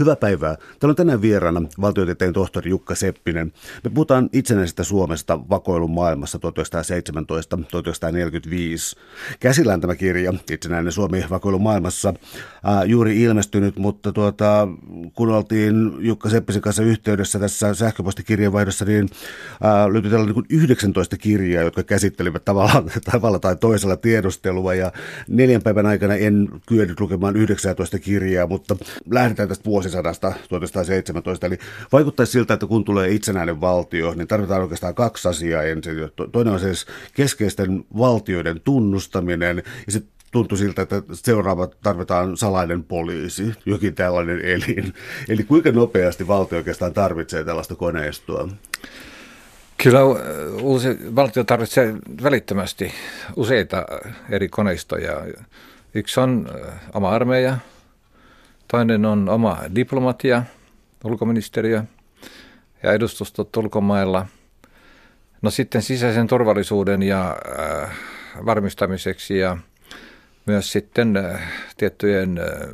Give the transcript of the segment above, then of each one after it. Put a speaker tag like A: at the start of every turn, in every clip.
A: Hyvää päivää. Täällä on tänään vieraana valtiotieteen tohtori Jukka Seppinen. Me puhutaan itsenäisestä Suomesta vakoilun maailmassa 1917-1945. Käsillään tämä kirja, Itsenäinen Suomi vakoilun maailmassa, ää, juuri ilmestynyt, mutta tuota, kun oltiin Jukka Seppisen kanssa yhteydessä tässä sähköpostikirjeenvaihdossa, niin ää, löytyi tällainen niin 19 kirjaa, jotka käsittelivät tavalla, tavalla tai toisella tiedustelua ja neljän päivän aikana en kyennyt lukemaan 19 kirjaa, mutta lähdetään tästä vuosisadasta 1917. Eli vaikuttaisi siltä, että kun tulee itsenäinen valtio, niin tarvitaan oikeastaan kaksi asiaa ensin. Toinen on siis keskeisten valtioiden tunnustaminen ja sitten tuntui siltä, että seuraava tarvitaan salainen poliisi, jokin tällainen elin. Eli kuinka nopeasti valtio oikeastaan tarvitsee tällaista koneistoa?
B: Kyllä uusi valtio tarvitsee välittömästi useita eri koneistoja. Yksi on oma armeija, toinen on oma diplomatia, ulkoministeriö ja edustustot ulkomailla. No sitten sisäisen turvallisuuden ja äh, varmistamiseksi ja myös sitten äh, tiettyjen äh,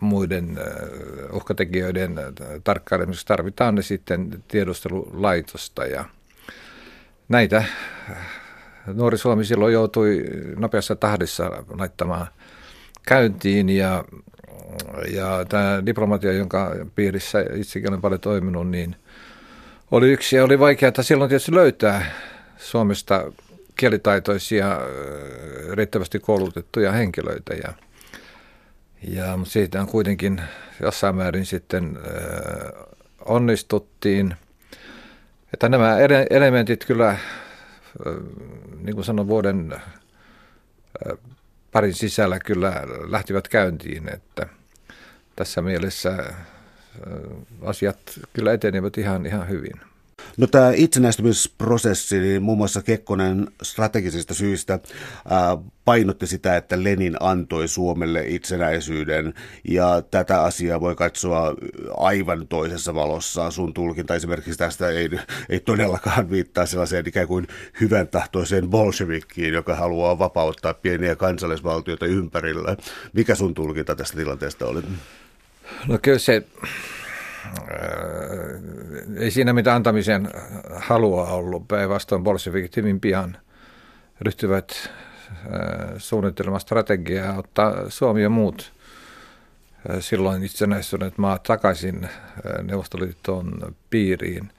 B: muiden äh, uhkatekijöiden äh, tarkkailemiseksi tarvitaan ne sitten tiedustelulaitosta ja näitä äh, nuori Suomi silloin joutui nopeassa tahdissa laittamaan käyntiin ja, ja tämä diplomatia, jonka piirissä itsekin olen paljon toiminut, niin oli yksi ja oli vaikeaa silloin tietysti löytää Suomesta kielitaitoisia, riittävästi koulutettuja henkilöitä ja – ja siitä on kuitenkin jossain määrin sitten onnistuttiin. Että nämä elementit kyllä, niin kuin sanon, vuoden parin sisällä kyllä lähtivät käyntiin, että tässä mielessä asiat kyllä etenivät ihan, ihan hyvin.
A: No tämä itsenäistymisprosessi, niin muun muassa Kekkonen strategisista syistä ää, painotti sitä, että Lenin antoi Suomelle itsenäisyyden ja tätä asiaa voi katsoa aivan toisessa valossa. Sun tulkinta esimerkiksi tästä ei, ei todellakaan viittaa sellaiseen ikään kuin hyvän tahtoiseen bolshevikkiin, joka haluaa vapauttaa pieniä kansallisvaltioita ympärillä. Mikä sun tulkinta tästä tilanteesta oli?
B: No kyllä se ei siinä mitään antamisen halua ollut. Päinvastoin bolshevikit hyvin pian ryhtyvät suunnittelemaan strategiaa ottaa Suomi ja muut silloin itsenäistyneet maat takaisin Neuvostoliiton piiriin.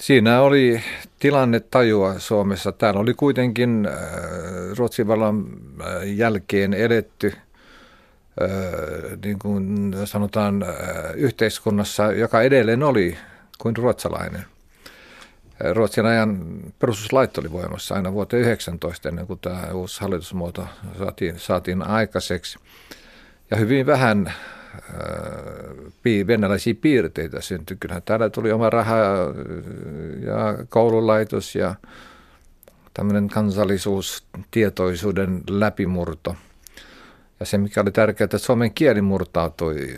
B: Siinä oli tilanne tajua Suomessa. Täällä oli kuitenkin Ruotsin vallan jälkeen edetty – niin kuin sanotaan, yhteiskunnassa, joka edelleen oli kuin ruotsalainen. Ruotsin ajan perustuslait oli voimassa aina vuoteen 19 ennen kuin tämä uusi hallitusmuoto saatiin, saatiin aikaiseksi. Ja hyvin vähän venäläisiä piirteitä syntyi. Kyllähän täällä tuli oma raha ja koululaitos ja tämmöinen kansallisuus, tietoisuuden läpimurto – ja se, mikä oli tärkeää, että suomen kieli murtautui.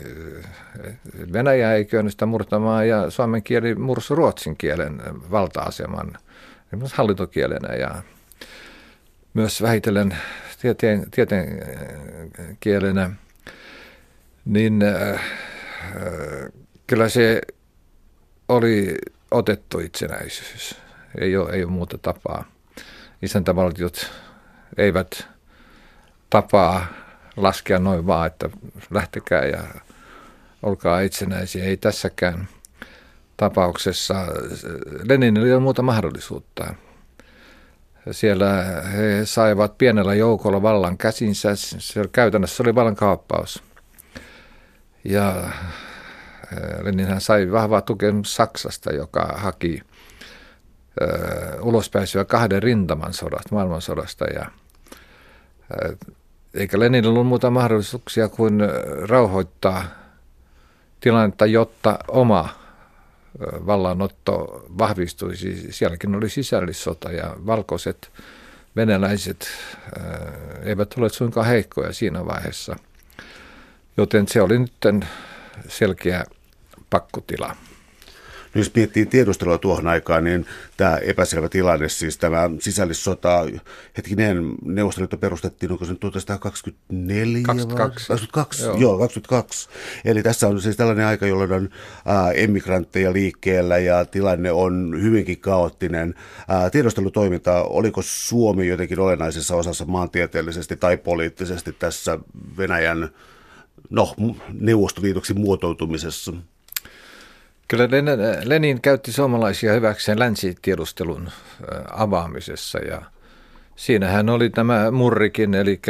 B: Venäjä ei kyennyt sitä murtamaan ja suomen kieli mursi ruotsin kielen valta-aseman hallintokielenä ja myös vähitellen tieteen, tieteen kielenä. Niin äh, kyllä se oli otettu itsenäisyys. Ei ole, ei ole muuta tapaa. Isäntävaltiot eivät tapaa laskea noin vaan, että lähtekää ja olkaa itsenäisiä. Ei tässäkään tapauksessa. Leninillä ole muuta mahdollisuutta. Siellä he saivat pienellä joukolla vallan käsinsä. Se käytännössä oli vallan kaappaus. Ja eh, Leninhän sai vahvaa tukea Saksasta, joka haki eh, ulospääsyä kahden rintaman sodasta, maailmansodasta. Ja eh, eikä Lenin ollut muuta mahdollisuuksia kuin rauhoittaa tilannetta, jotta oma vallanotto vahvistuisi. Sielläkin oli sisällissota ja valkoiset venäläiset eivät ole suinkaan heikkoja siinä vaiheessa. Joten se oli nyt selkeä pakkotila.
A: Jos miettii tiedustelua tuohon aikaan, niin tämä epäselvä tilanne, siis tämä sisällissota, hetkinen, Neuvostoliitto perustettiin, onko se 1924?
B: 22.
A: 22, joo. joo, 22. Eli tässä on siis tällainen aika, jolloin on ää, emigrantteja liikkeellä ja tilanne on hyvinkin kaoottinen. Ää, tiedustelutoiminta, oliko Suomi jotenkin olennaisessa osassa maantieteellisesti tai poliittisesti tässä Venäjän no, Neuvostoliitoksi muotoutumisessa?
B: Kyllä Lenin käytti suomalaisia hyväkseen länsitiedustelun avaamisessa ja siinähän oli tämä Murrikin, eli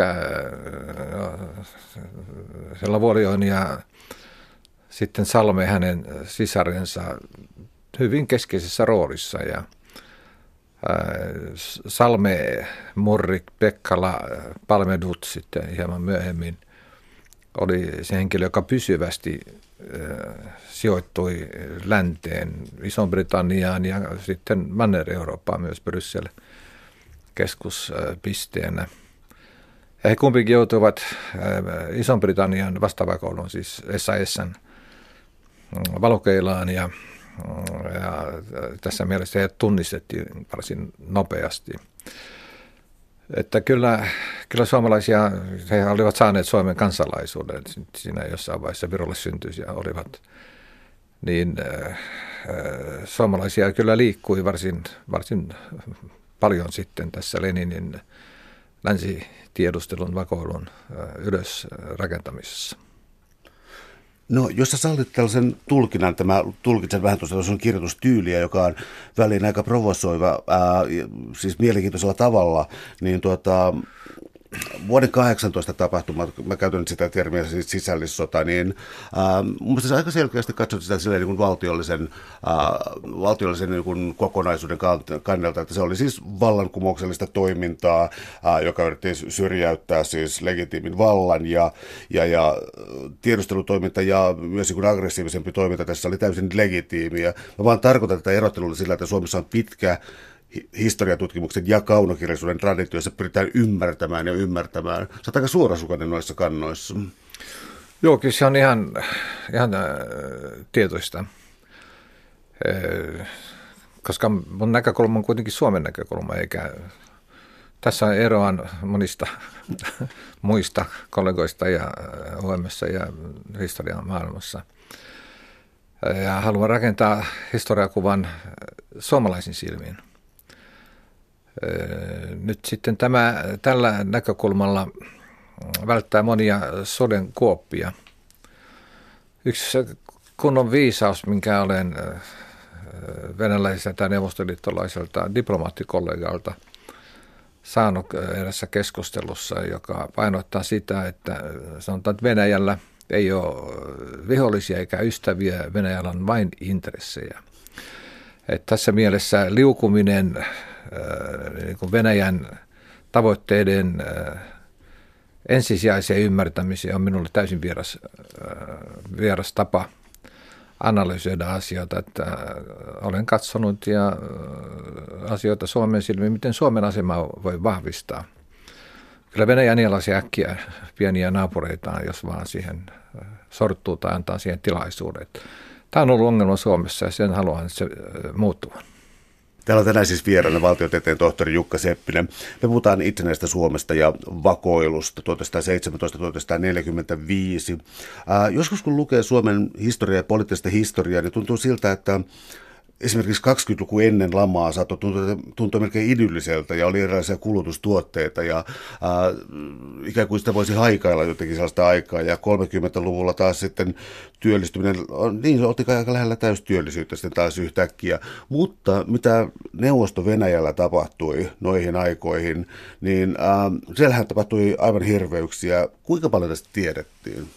B: Lavolioin ja sitten Salme hänen sisarensa hyvin keskeisessä roolissa ja Salme, Murrik, Pekkala, Palmedut sitten hieman myöhemmin oli se henkilö, joka pysyvästi sijoittui länteen, Iso-Britanniaan ja sitten Manner-Eurooppaan myös Bryssel keskuspisteenä. Ja he kumpikin joutuivat Iso-Britannian vastaavakoulun, siis SASn mm, valokeilaan ja, ja tässä mielessä he tunnistettiin varsin nopeasti. Että kyllä, kyllä suomalaisia, he olivat saaneet Suomen kansalaisuuden siinä jossain vaiheessa Virolle syntyisiä olivat niin äh, suomalaisia kyllä liikkui varsin, varsin paljon sitten tässä Leninin länsitiedustelun vakoilun äh, ylös rakentamisessa.
A: No, jos sä sallit tällaisen tulkinnan, tämä tulkitsen vähän tuossa sun kirjoitustyyliä, joka on väliin aika provosoiva, ää, siis mielenkiintoisella tavalla, niin tuota, vuoden 18 tapahtumat, mä käytän sitä termiä siis sisällissota, niin äh, mun se aika selkeästi katsot sitä silleen, niin kuin valtiollisen, äh, valtiollisen niin kuin kokonaisuuden kannalta, että se oli siis vallankumouksellista toimintaa, äh, joka yritti syrjäyttää siis legitiimin vallan ja, ja, ja tiedustelutoiminta ja myös niin kuin aggressiivisempi toiminta tässä oli täysin legitiimiä. Mä vaan tarkoitan tätä erottelua sillä, että Suomessa on pitkä historiatutkimuksen ja kaunokirjallisuuden traditioissa pyritään ymmärtämään ja ymmärtämään. Sä oot aika suorasukainen noissa kannoissa.
B: Joo, kyllä se on ihan, ihan äh, tietoista. Äh, koska mun näkökulma on kuitenkin Suomen näkökulma, eikä tässä on eroan monista muista kollegoista ja UMS ja historian maailmassa. Ja haluan rakentaa historiakuvan suomalaisin silmiin – nyt sitten tämä, tällä näkökulmalla välttää monia soden kuoppia. Yksi kunnon viisaus, minkä olen venäläiseltä tai neuvostoliittolaiselta diplomaattikollegalta saanut erässä keskustelussa, joka painottaa sitä, että sanotaan, että Venäjällä ei ole vihollisia eikä ystäviä, Venäjällä on vain intressejä. Että tässä mielessä liukuminen niin Venäjän tavoitteiden äh, ensisijaiseen ymmärtämiseen on minulle täysin vieras, äh, vieras tapa analysoida asioita, että olen katsonut ja asioita Suomen silmiin, miten Suomen asema voi vahvistaa. Kyllä Venäjä nielasi äkkiä pieniä naapureitaan, jos vaan siihen sorttuu tai antaa siihen tilaisuudet. Tämä on ollut ongelma Suomessa ja sen haluan, se muuttuu.
A: Täällä on tänään siis vieraana valtiotieteen tohtori Jukka Seppinen. Me puhutaan itsenäistä Suomesta ja vakoilusta 1917-1945. Ää, joskus kun lukee Suomen historiaa ja poliittista historiaa, niin tuntuu siltä, että esimerkiksi 20-luku ennen lamaa saattoi tuntua, tuntua melkein idylliseltä ja oli erilaisia kulutustuotteita ja äh, ikään kuin sitä voisi haikailla jotenkin sellaista aikaa ja 30-luvulla taas sitten työllistyminen, niin se oltiin aika lähellä täystyöllisyyttä sitten taas yhtäkkiä, mutta mitä Neuvosto-Venäjällä tapahtui noihin aikoihin, niin äh, siellähän tapahtui aivan hirveyksiä. Kuinka paljon tästä tiedettiin?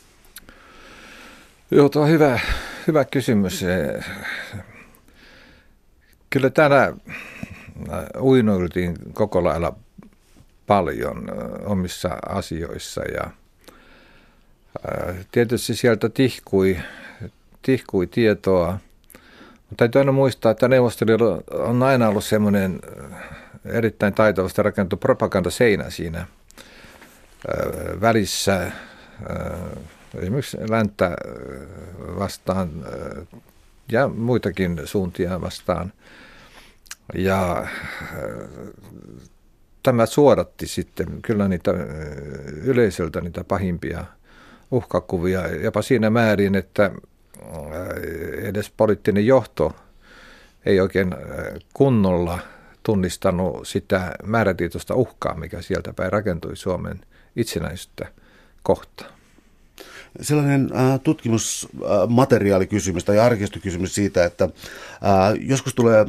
B: Joo, tuo on hyvä, hyvä kysymys. Kyllä täällä äh, uinuiltiin koko lailla paljon äh, omissa asioissa ja äh, tietysti sieltä tihkui, tihkui tietoa. Mutta täytyy aina muistaa, että Neuvostoliitolla on aina ollut semmoinen erittäin taitavasti rakentu propagandaseinä siinä välissä. Esimerkiksi länttä vastaan ja muitakin suuntia vastaan. Ja tämä suodatti sitten kyllä niitä yleisöltä niitä pahimpia uhkakuvia, jopa siinä määrin, että edes poliittinen johto ei oikein kunnolla tunnistanut sitä määrätietoista uhkaa, mikä sieltä päin rakentui Suomen itsenäisyyttä kohtaan.
A: Sellainen äh, tutkimusmateriaalikysymys tai arkistokysymys siitä, että äh, joskus tulee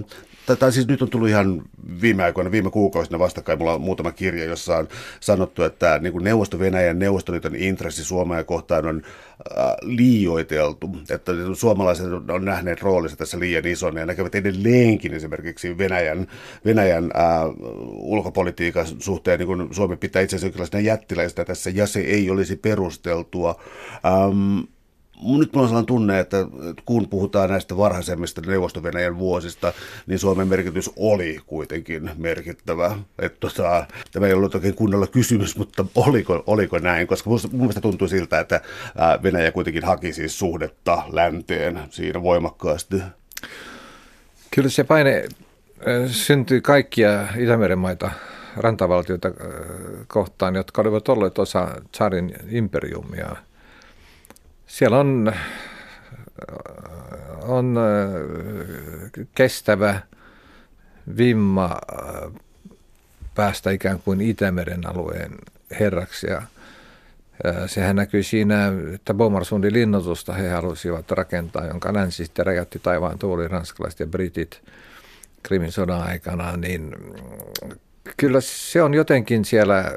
A: tai siis nyt on tullut ihan viime aikoina, viime kuukausina vastakkain, mulla on muutama kirja, jossa on sanottu, että niin kuin Neuvosto-Venäjän Neuvostoliiton intressi Suomea kohtaan on äh, liioiteltu, että suomalaiset on nähneet roolinsa tässä liian ison ja näkevät edelleenkin esimerkiksi Venäjän, Venäjän äh, ulkopolitiikan suhteen, niin kuin Suomi pitää itse asiassa jättiläistä tässä, ja se ei olisi perusteltua. Ähm, nyt minulla on sellainen tunne, että kun puhutaan näistä varhaisemmista neuvosto vuosista, niin Suomen merkitys oli kuitenkin merkittävä. Että tota, tämä ei ollut oikein kunnolla kysymys, mutta oliko, oliko näin? Koska mun mielestä tuntui siltä, että Venäjä kuitenkin haki siis suhdetta länteen siinä voimakkaasti.
B: Kyllä se paine syntyi kaikkia Itämeren maita rantavaltioita kohtaan, jotka olivat olleet osa Tsarin imperiumia – siellä on, on äh, kestävä vimma äh, päästä ikään kuin Itämeren alueen herraksi. Ja äh, sehän näkyy siinä, että Bomarsundin linnoitusta he halusivat rakentaa, jonka länsi sitten räjäytti taivaan tuuli, ranskalaiset ja britit Krimin sodan aikana, niin kyllä se on jotenkin siellä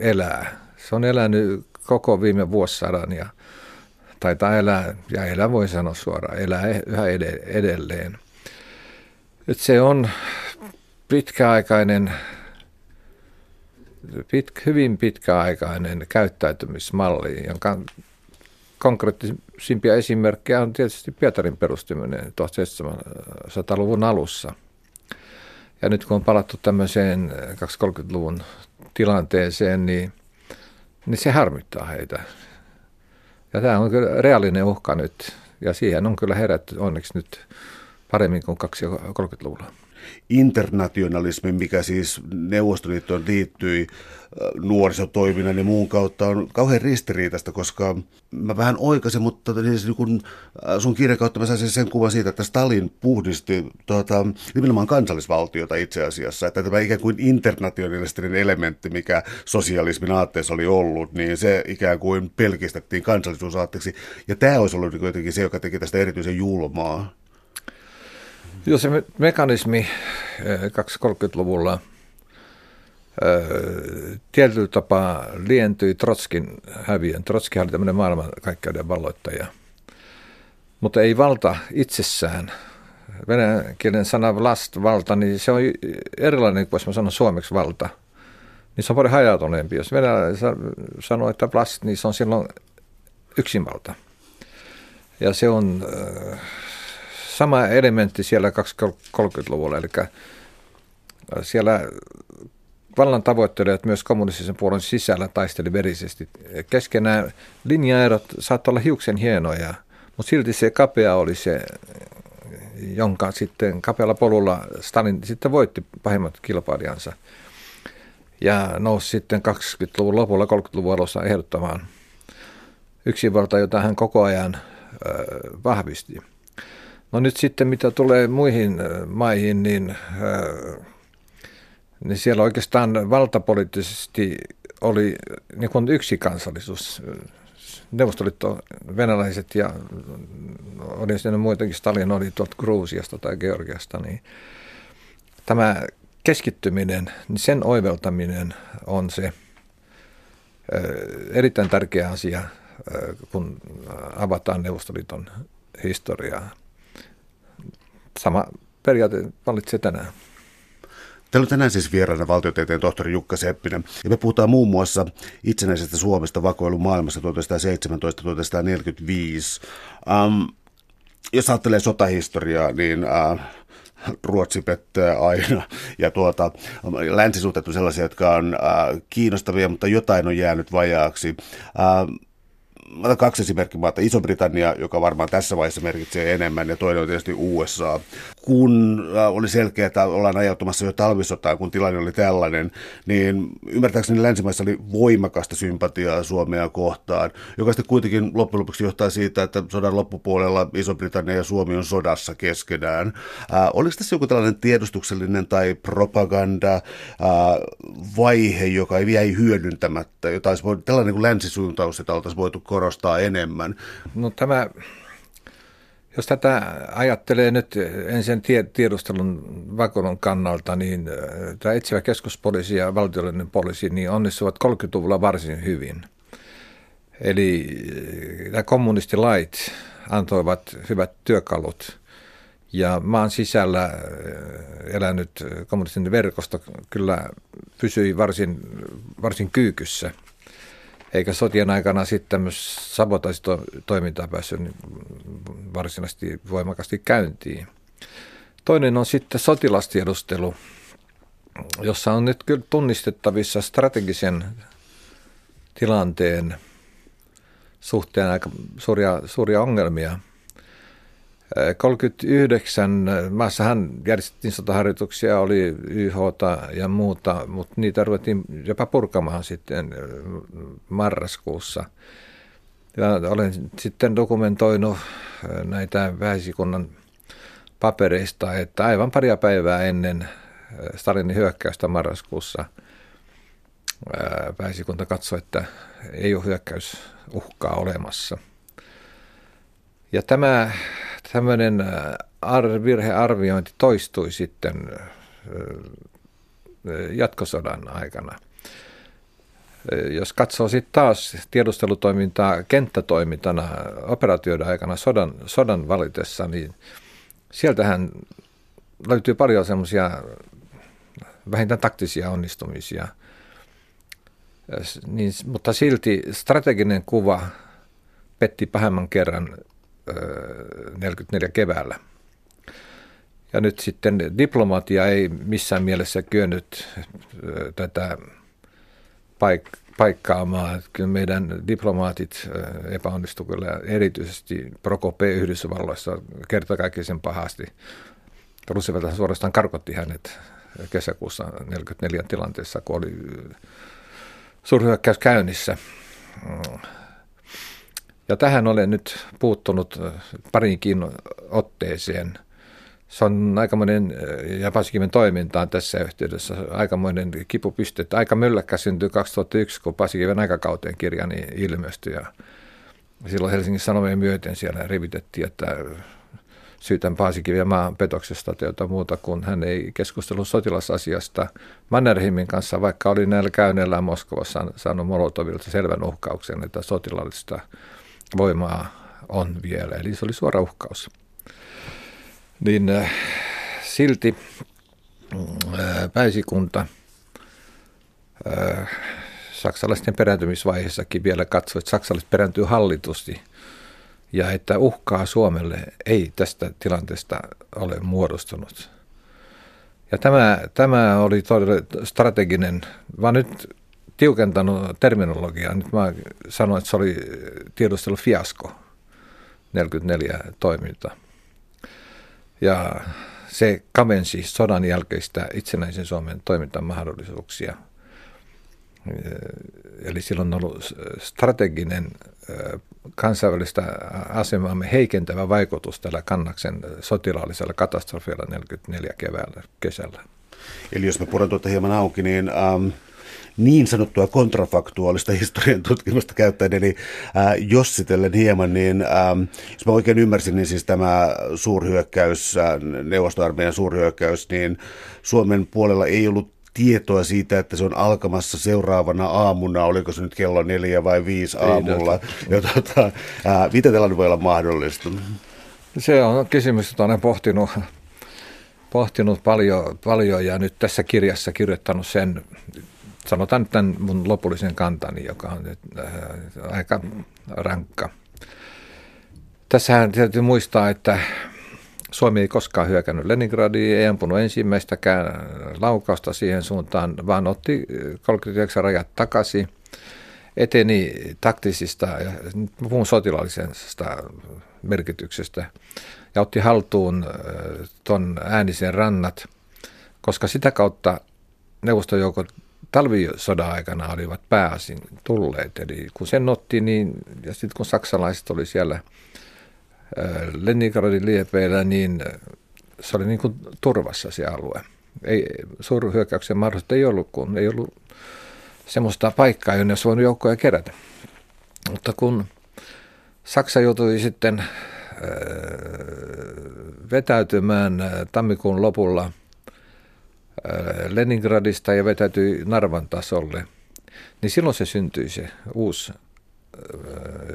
B: elää. Se on elänyt koko viime vuosisadan ja taitaa elää, ja elää voi sanoa suoraan, elää e- yhä edelleen. Et se on pitkäaikainen, pit, hyvin pitkäaikainen käyttäytymismalli, jonka konkreettisimpia esimerkkejä on tietysti Pietarin perustuminen 1700-luvun alussa. Ja nyt kun on palattu tämmöiseen 2030-luvun tilanteeseen, niin, niin se harmittaa heitä. Ja tämä on kyllä reaalinen uhka nyt, ja siihen on kyllä herätty onneksi nyt paremmin kuin 20-30-luvulla
A: internationalismi, mikä siis Neuvostoliittoon liittyi äh, nuorisotoiminnan ja muun kautta, on kauhean ristiriitaista, koska mä vähän oikasin, mutta siis niin kun äh, sun kirjan kautta mä saisin sen kuvan siitä, että Stalin puhdisti tuota, nimenomaan kansallisvaltiota itse asiassa, että tämä ikään kuin internationalistinen elementti, mikä sosialismin aatteessa oli ollut, niin se ikään kuin pelkistettiin kansallisuusaatteeksi, ja tämä olisi ollut jotenkin se, joka teki tästä erityisen julmaa.
B: Joo, se mekanismi 230-luvulla eh, eh, tietyllä tapaa lientyi Trotskin häviön. Trotski oli tämmöinen maailmankaikkeuden valloittaja. Mutta ei valta itsessään. Venäjän kielen sana vlast, valta, niin se on erilainen kuin mä sanon suomeksi valta. Niin se on paljon hajautuneempi. Jos Venäjä sanoo, että vlast, niin se on silloin yksinvalta. Ja se on äh, sama elementti siellä 2030-luvulla, eli äh, siellä vallan tavoittelijat myös kommunistisen puolen sisällä taisteli verisesti. Keskenään linjaerot saattoi olla hiuksen hienoja, mutta silti se kapea oli se, jonka sitten kapealla polulla Stalin sitten voitti pahimmat kilpailijansa. Ja nousi sitten 20-luvun lopulla, 30-luvun alussa ehdottamaan yksinvalta, jota hän koko ajan äh, vahvisti. No nyt sitten mitä tulee muihin äh, maihin, niin, äh, niin siellä oikeastaan valtapoliittisesti oli niin kuin yksi kansallisuus. Neuvostoliitto, venäläiset ja oli siinä muitakin, Stalin oli tuolta Gruusiasta tai Georgiasta, niin tämä keskittyminen, niin sen oiveltaminen on se äh, erittäin tärkeä asia, kun avataan Neuvostoliiton historiaa sama periaate vallitsee tänään.
A: Täällä on tänään siis vieraana valtiotieteen tohtori Jukka Seppinen. Ja me puhutaan muun muassa itsenäisestä Suomesta vakoilun maailmassa 1917-1945. Um, jos ajattelee sotahistoriaa, niin uh, Ruotsi pettää aina. Ja tuota, länsisuhteet on sellaisia, jotka on uh, kiinnostavia, mutta jotain on jäänyt vajaaksi. Uh, kaksi esimerkkimaata. Iso-Britannia, joka varmaan tässä vaiheessa merkitsee enemmän, ja toinen on tietysti USA. Kun äh, oli selkeää, että ollaan ajautumassa jo talvisotaan, kun tilanne oli tällainen, niin ymmärtääkseni länsimaissa oli voimakasta sympatiaa Suomea kohtaan, joka sitten kuitenkin loppujen lopuksi johtaa siitä, että sodan loppupuolella Iso-Britannia ja Suomi on sodassa keskenään. Äh, oliko tässä joku tällainen tiedostuksellinen tai propaganda äh, vaihe, joka ei jäi hyödyntämättä, jota olisi voinut, tällainen kuin länsisuuntaus, jota oltaisiin voitu korostaa enemmän?
B: No tämä jos tätä ajattelee nyt ensin tiedustelun vakoilun kannalta, niin äh, tämä etsivä keskuspoliisi ja valtiollinen poliisi niin onnistuvat 30-luvulla varsin hyvin. Eli äh, nämä kommunistilait antoivat hyvät työkalut ja maan sisällä elänyt kommunistinen verkosto kyllä pysyi varsin, varsin kyykyssä – eikä sotien aikana sitten myös sabotaisitoimintaa päässyt niin varsinaisesti voimakkaasti käyntiin. Toinen on sitten sotilastiedustelu, jossa on nyt kyllä tunnistettavissa strategisen tilanteen suhteen aika suuria, suuria ongelmia – 39 maassahan järjestettiin sotaharjoituksia, oli YH ja muuta, mutta niitä ruvettiin jopa purkamaan sitten marraskuussa. Ja olen sitten dokumentoinut näitä väesikunnan papereista, että aivan paria päivää ennen Stalinin hyökkäystä marraskuussa väesikunta katsoi, että ei ole hyökkäysuhkaa olemassa. Ja tämä tämmöinen äh, virhearviointi toistui sitten äh, jatkosodan aikana. Äh, jos katsoo sitten taas tiedustelutoimintaa kenttätoimintana operaatioiden aikana sodan, sodan valitessa, niin sieltähän löytyy paljon semmoisia vähintään taktisia onnistumisia. Niin, mutta silti strateginen kuva petti pahemman kerran 44 keväällä. Ja nyt sitten diplomatia ei missään mielessä kyennyt tätä paik- paikkaamaan. Kyllä meidän diplomaatit epäonnistuivat kyllä erityisesti Prokope Yhdysvalloissa kertakaikkisen pahasti. Roosevelt suorastaan karkotti hänet kesäkuussa 1944 tilanteessa, kun oli suurhyökkäys käynnissä. Ja tähän olen nyt puuttunut äh, parinkin otteeseen. Se on aikamoinen, äh, ja Pasikiven toimintaan tässä yhteydessä, aikamoinen kipupiste. Aika mylläkkä syntyi 2001, kun Pasikiven aikakauteen kirjani ilmestyi. Ja silloin Helsingin Sanomien myöten siellä rivitettiin, että syytän Paasikiviä maan petoksesta tai jotain muuta, kun hän ei keskustellut sotilasasiasta Mannerheimin kanssa, vaikka oli näillä käynneillä Moskovassa saanut Molotovilta selvän uhkauksen, että sotilaallista voimaa on vielä. Eli se oli suora uhkaus. Niin äh, silti äh, pääsikunta äh, saksalaisten perääntymisvaiheessakin vielä katsoi, että saksalaiset perääntyy hallitusti ja että uhkaa Suomelle ei tästä tilanteesta ole muodostunut. Ja tämä, tämä oli todella strateginen, vaan nyt tiukentanut terminologiaa. Nyt mä sanoin, että se oli tiedustelufiasko, 44 toiminta. Ja se kavensi sodan jälkeistä itsenäisen Suomen toimintamahdollisuuksia. Eli silloin on ollut strateginen kansainvälistä asemaamme heikentävä vaikutus tällä kannaksen sotilaallisella katastrofilla 44 keväällä, kesällä.
A: Eli jos me puran tuota hieman auki, niin ähm, niin sanottua kontrafaktuaalista historian tutkimusta käyttäen, eli äh, jossitellen hieman, niin ähm, jos mä oikein ymmärsin, niin siis tämä suurhyökkäys, äh, neuvostoarmeijan suurhyökkäys, niin Suomen puolella ei ollut tietoa siitä, että se on alkamassa seuraavana aamuna, oliko se nyt kello neljä vai viisi aamulla. Ja, tuota, äh, miten tällainen voi olla mahdollista?
B: Se on kysymys, jota olen pohtinut, pohtinut paljon, paljon ja nyt tässä kirjassa kirjoittanut sen sanotaan nyt tämän mun lopullisen kantani, joka on nyt äh, aika rankka. Tässähän täytyy muistaa, että Suomi ei koskaan hyökännyt Leningradiin, ei ampunut ensimmäistäkään laukausta siihen suuntaan, vaan otti 39 rajat takaisin. eteni taktisista ja muun sotilaallisesta merkityksestä ja otti haltuun tuon äänisen rannat, koska sitä kautta neuvostojoukot talvisodan aikana olivat pääasin tulleet. Eli kun sen otti, niin, ja sitten kun saksalaiset oli siellä Leningradin liepeillä, niin se oli niin kuin turvassa se alue. Ei, suurhyökkäyksen mahdollista ei ollut, kun ei ollut semmoista paikkaa, jonne olisi voinut joukkoja kerätä. Mutta kun Saksa joutui sitten vetäytymään tammikuun lopulla Leningradista ja vetäytyi Narvan tasolle, niin silloin se syntyi se uusi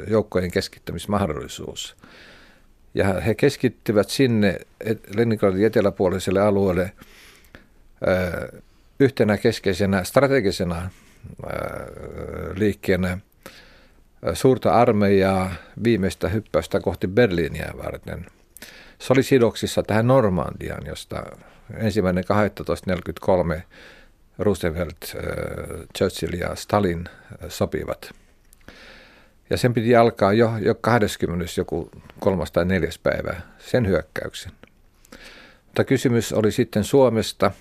B: joukkojen keskittämismahdollisuus. Ja he keskittyvät sinne Leningradin eteläpuoliselle alueelle yhtenä keskeisenä strategisena liikkeenä suurta armeijaa viimeistä hyppäystä kohti Berliiniä varten. Se oli sidoksissa tähän Normandiaan, josta ensimmäinen 1243 Roosevelt, Churchill ja Stalin sopivat. Ja sen piti alkaa jo, jo 20. joku kolmas tai neljäs päivä sen hyökkäyksen. Mutta kysymys oli sitten Suomesta,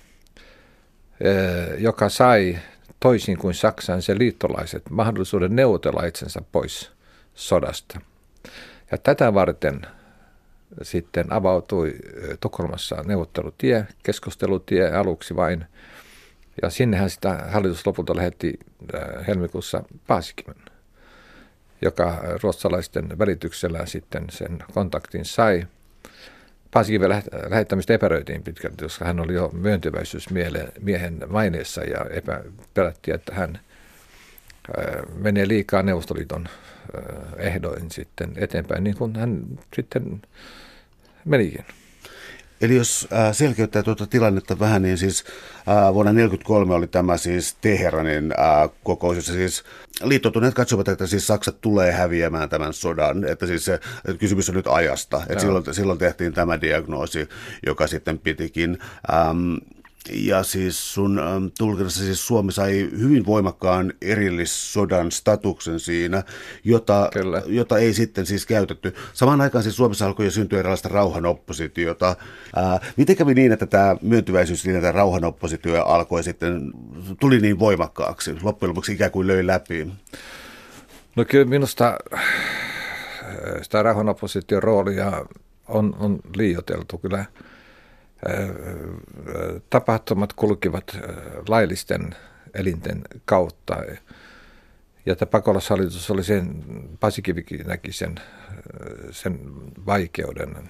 B: joka sai toisin kuin Saksan se liittolaiset mahdollisuuden neuvotella itsensä pois sodasta. Ja tätä varten sitten avautui Tukholmassa neuvottelutie, keskustelutie aluksi vain. Ja sinnehän sitä hallitus lopulta lähetti helmikuussa Paasikimen, joka ruotsalaisten välityksellä sitten sen kontaktin sai – Paasikiven lähettämistä epäröitiin pitkälti, koska hän oli jo myöntyväisyysmiehen maineessa ja epä, pelättiin, että hän menee liikaa Neuvostoliiton ehdoin sitten eteenpäin, niin kuin hän sitten menikin.
A: Eli jos äh, selkeyttää tuota tilannetta vähän, niin siis äh, vuonna 1943 oli tämä siis Teheranin äh, kokous, jossa siis liittoutuneet katsovat, että siis Saksa tulee häviämään tämän sodan, että siis se että kysymys on nyt ajasta. Että silloin, silloin tehtiin tämä diagnoosi, joka sitten pitikin. Ähm, ja siis sun ähm, tulkinnassa siis Suomi sai hyvin voimakkaan erillissodan statuksen siinä, jota, jota ei sitten siis käytetty. Samaan aikaan siis Suomessa alkoi jo syntyä erilaista rauhanoppositiota. Ää, miten kävi niin, että tämä myöntyväisyys niin, että rauhanoppositio alkoi sitten, tuli niin voimakkaaksi, loppujen lopuksi ikään kuin löi läpi?
B: No kyllä minusta äh, sitä rauhanopposition roolia on, on liioteltu kyllä – tapahtumat kulkivat laillisten elinten kautta. Ja tämä pakolashallitus oli sen, Pasikivikin näki sen, sen vaikeuden,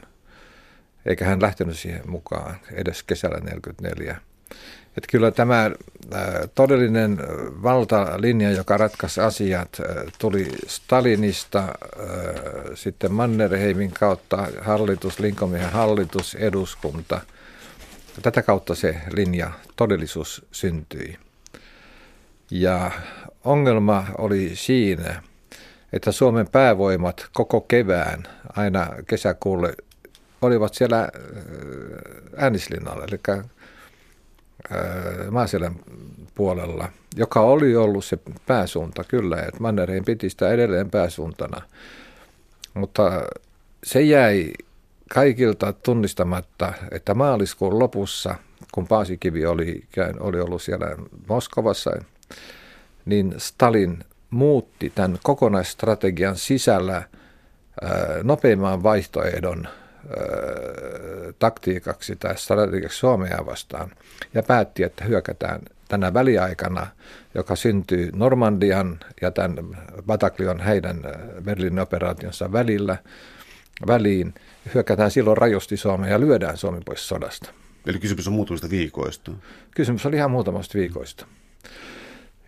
B: eikä hän lähtenyt siihen mukaan edes kesällä 1944. Että kyllä tämä todellinen valtalinja, joka ratkaisi asiat, tuli Stalinista, sitten Mannerheimin kautta hallitus, Linkomiehen hallitus, eduskunta – Tätä kautta se linja, todellisuus syntyi. Ja ongelma oli siinä, että Suomen päävoimat koko kevään aina kesäkuulle olivat siellä äh, äänislinnalla, eli äh, maaselän puolella, joka oli ollut se pääsuunta kyllä, että Mannerheim piti sitä edelleen pääsuuntana. Mutta se jäi kaikilta tunnistamatta, että maaliskuun lopussa, kun Paasikivi oli, oli ollut siellä Moskovassa, niin Stalin muutti tämän kokonaisstrategian sisällä nopeimman vaihtoehdon taktiikaksi tai strategiaksi Suomea vastaan ja päätti, että hyökätään tänä väliaikana, joka syntyy Normandian ja tämän Bataklion heidän Berliinin operaationsa välillä, väliin – hyökätään silloin rajusti Suomeen ja lyödään Suomi pois sodasta.
A: Eli kysymys on muutamista viikoista?
B: Kysymys oli ihan muutamasta viikoista.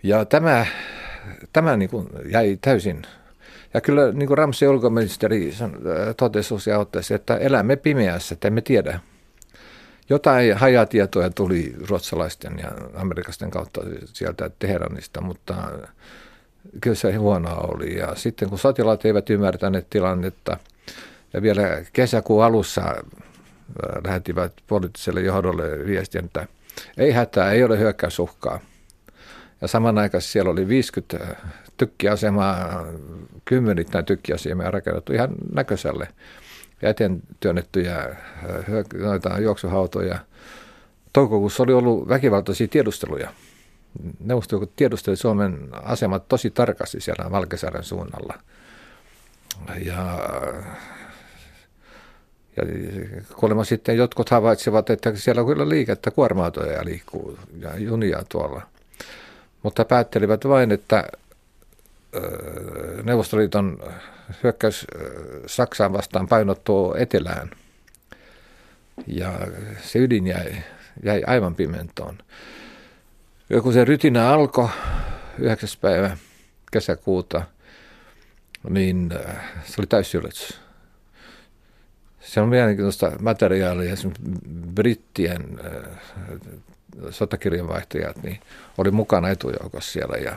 B: Ja tämä, tämä niin kuin jäi täysin. Ja kyllä niin kuin Ramsey ulkoministeri totesi usein että elämme pimeässä, että emme tiedä. Jotain hajatietoja tuli ruotsalaisten ja amerikasten kautta sieltä Teheranista, mutta kyllä se huonoa oli. Ja sitten kun sotilaat eivät ymmärtäneet tilannetta – ja vielä kesäkuun alussa äh, lähettivät poliittiselle johdolle viestin, että ei hätää, ei ole hyökkäysuhkaa. Ja samanaikaisesti siellä oli 50 tykkiasemaa, kymmenit tykkiasemia rakennettu ihan näköiselle. Ja eteen työnnettyjä noita juoksuhautoja. Toukokuussa oli ollut väkivaltaisia tiedusteluja. Neuvostoliitto tiedusteli Suomen asemat tosi tarkasti siellä Valkesaaren suunnalla. Ja ja kuulemma sitten jotkut havaitsivat, että siellä on kyllä liikettä, kuorma liikkuu ja junia tuolla. Mutta päättelivät vain, että Neuvostoliiton hyökkäys Saksaan vastaan painottuu etelään. Ja se ydin jäi, jäi aivan pimentoon. Ja kun se rytinä alkoi 9. päivä kesäkuuta, niin se oli täysyllätys se on mielenkiintoista materiaalia. brittien äh, sotakirjanvaihtajat niin oli mukana etujoukossa siellä ja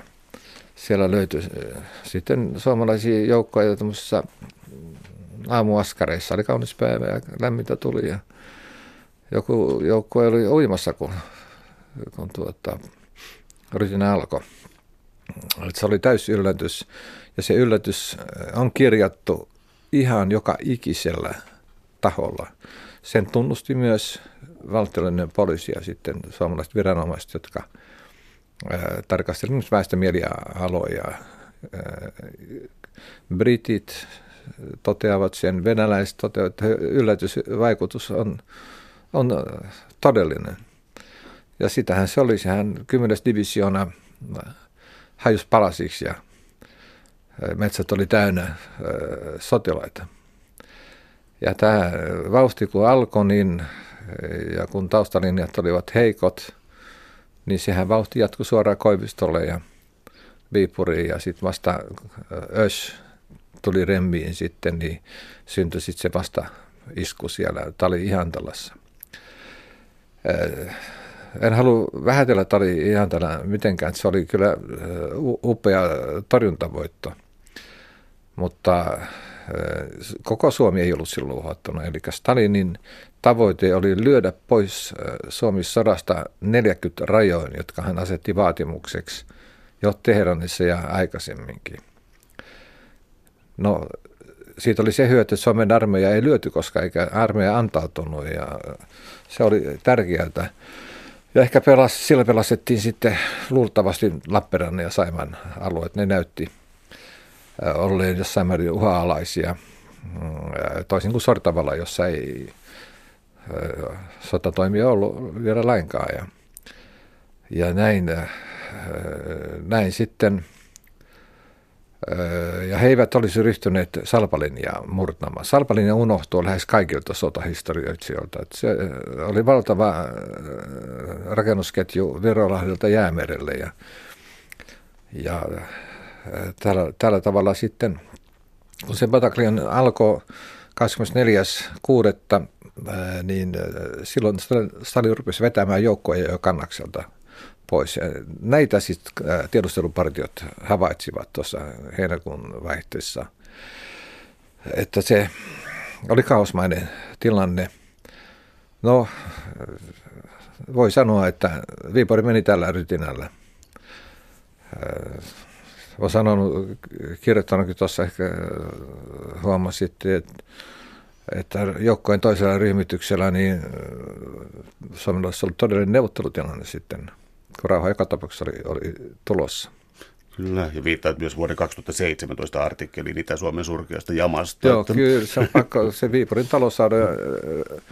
B: siellä löytyi äh, sitten suomalaisia joukkoja tämmöisissä aamuaskareissa. Oli kaunis päivä ja lämmintä tuli ja joku joukko oli uimassa, kun, kun tuota, rytinä alkoi. Se oli täys yllätys ja se yllätys on kirjattu ihan joka ikisellä taholla. Sen tunnusti myös valtiollinen poliisi ja sitten suomalaiset viranomaiset, jotka tarkastelivat väestömieliä aloja. Britit toteavat sen, venäläiset toteavat, että yllätysvaikutus on, on todellinen. Ja sitähän se oli, sehän 10. divisiona hajus palasiksi ja metsät oli täynnä sotilaita. Ja tämä vauhti kun alkoi, niin, ja kun taustalinjat olivat heikot, niin sehän vauhti jatkui suoraan Koivistolle ja Viipuriin ja sitten vasta Ös tuli remmiin sitten, niin syntyi sitten se vasta isku siellä Tali Ihantalassa. En halua vähätellä Tali Ihantala mitenkään, se oli kyllä upea torjuntavoitto, mutta koko Suomi ei ollut silloin uhattuna. Eli Stalinin tavoite oli lyödä pois Suomi sodasta 40 rajoin, jotka hän asetti vaatimukseksi jo Teheranissa ja aikaisemminkin. No, siitä oli se hyöty, että Suomen armeija ei lyöty, koska eikä armeija antautunut ja se oli tärkeää. Ja ehkä pelas, sillä pelastettiin sitten luultavasti Lappeenrannan ja Saiman alueet. Ne näytti olleen jossain määrin uha-alaisia, mm, toisin kuin Sortavalla, jossa ei sotatoimia ollut vielä lainkaan. Ja, ja näin, näin sitten, ja he eivät olisi ryhtyneet Salpalinjaa murtamaan. Salpalinja unohtuu lähes kaikilta sotahistorioitsijoilta. Se oli valtava rakennusketju Virolahdelta jäämerelle ja, ja tällä, tällä tavalla sitten, kun se bataklion alkoi 24.6., niin silloin Stalin rupesi vetämään joukkoja jo kannakselta pois. Näitä sitten tiedustelupartiot havaitsivat tuossa heinäkuun vaihteessa, että se oli kaosmainen tilanne. No, voi sanoa, että Viipori meni tällä rytinällä olen sanonut, kirjoittanutkin tuossa ehkä äh, huomasitte, että, että joukkojen toisella ryhmityksellä niin äh, Suomella olisi ollut todellinen neuvottelutilanne sitten, kun rauha joka tapauksessa oli, oli tulossa.
A: Kyllä, ja viittaat myös vuoden 2017 artikkeliin Itä-Suomen surkeasta jamasta.
B: Joo, että... kyllä, se on pakko se Viipurin talousarvio äh,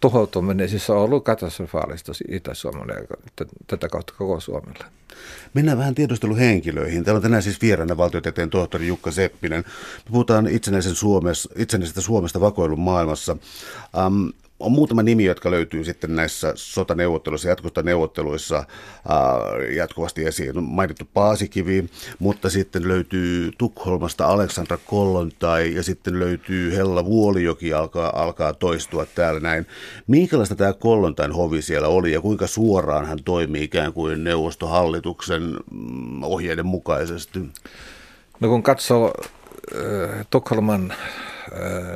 B: tuhoutuminen siis on ollut katastrofaalista Itä-Suomelle ja tätä kautta koko Suomelle.
A: Mennään vähän tiedusteluhenkilöihin. Täällä on tänään siis vieraana valtiotieteen tohtori Jukka Seppinen. Me puhutaan itsenäisen Suomessa, itsenäisestä Suomesta vakoilun maailmassa. Um, on muutama nimi, jotka löytyy sitten näissä sotaneuvotteluissa, jatkosta neuvotteluissa äh, jatkuvasti esiin. On mainittu Paasikivi, mutta sitten löytyy Tukholmasta Aleksandra Kollontai ja sitten löytyy Hella Vuolijoki alkaa, alkaa toistua täällä näin. Minkälaista tämä Kollontain hovi siellä oli ja kuinka suoraan hän toimii ikään kuin neuvostohallituksen mm, ohjeiden mukaisesti?
B: No kun katsoo äh, Tukholman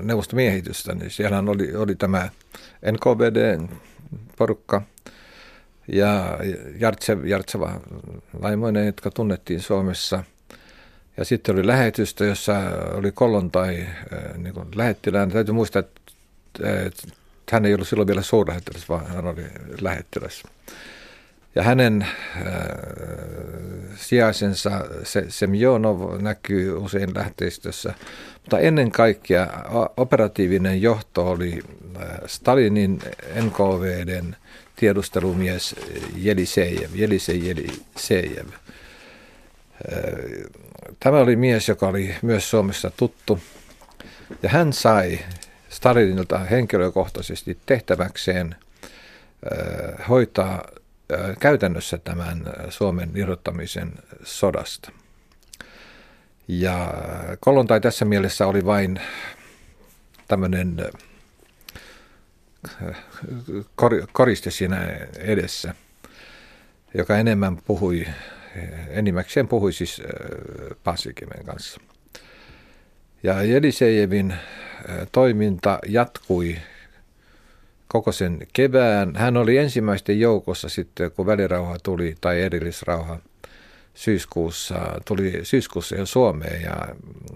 B: neuvostomiehitystä, niin siellä oli, oli tämä NKVD-porukka, ja Jartsev, Jartseva vaimoinen, jotka tunnettiin Suomessa. Ja sitten oli lähetystä, jossa oli Kollontai niin lähettilään. Täytyy muistaa, että hän ei ollut silloin vielä suurlähettiläs, vaan hän oli lähettiläs. Ja hänen äh, sijaisensa se, Semjonov näkyy usein lähteistössä, mutta ennen kaikkea operatiivinen johto oli äh, Stalinin NKVden tiedustelumies Jelisejev, Jelisej Jelisejev. Äh, tämä oli mies, joka oli myös Suomessa tuttu, ja hän sai Stalinilta henkilökohtaisesti tehtäväkseen äh, hoitaa käytännössä tämän Suomen irrottamisen sodasta. Ja Kolontai tässä mielessä oli vain tämmöinen koriste siinä edessä, joka enemmän puhui, enimmäkseen puhui siis Pasikimen kanssa. Ja Jelisejevin toiminta jatkui koko sen kevään. Hän oli ensimmäisten joukossa sitten, kun välirauha tuli, tai erillisrauha syyskuussa, tuli syyskuussa jo Suomeen ja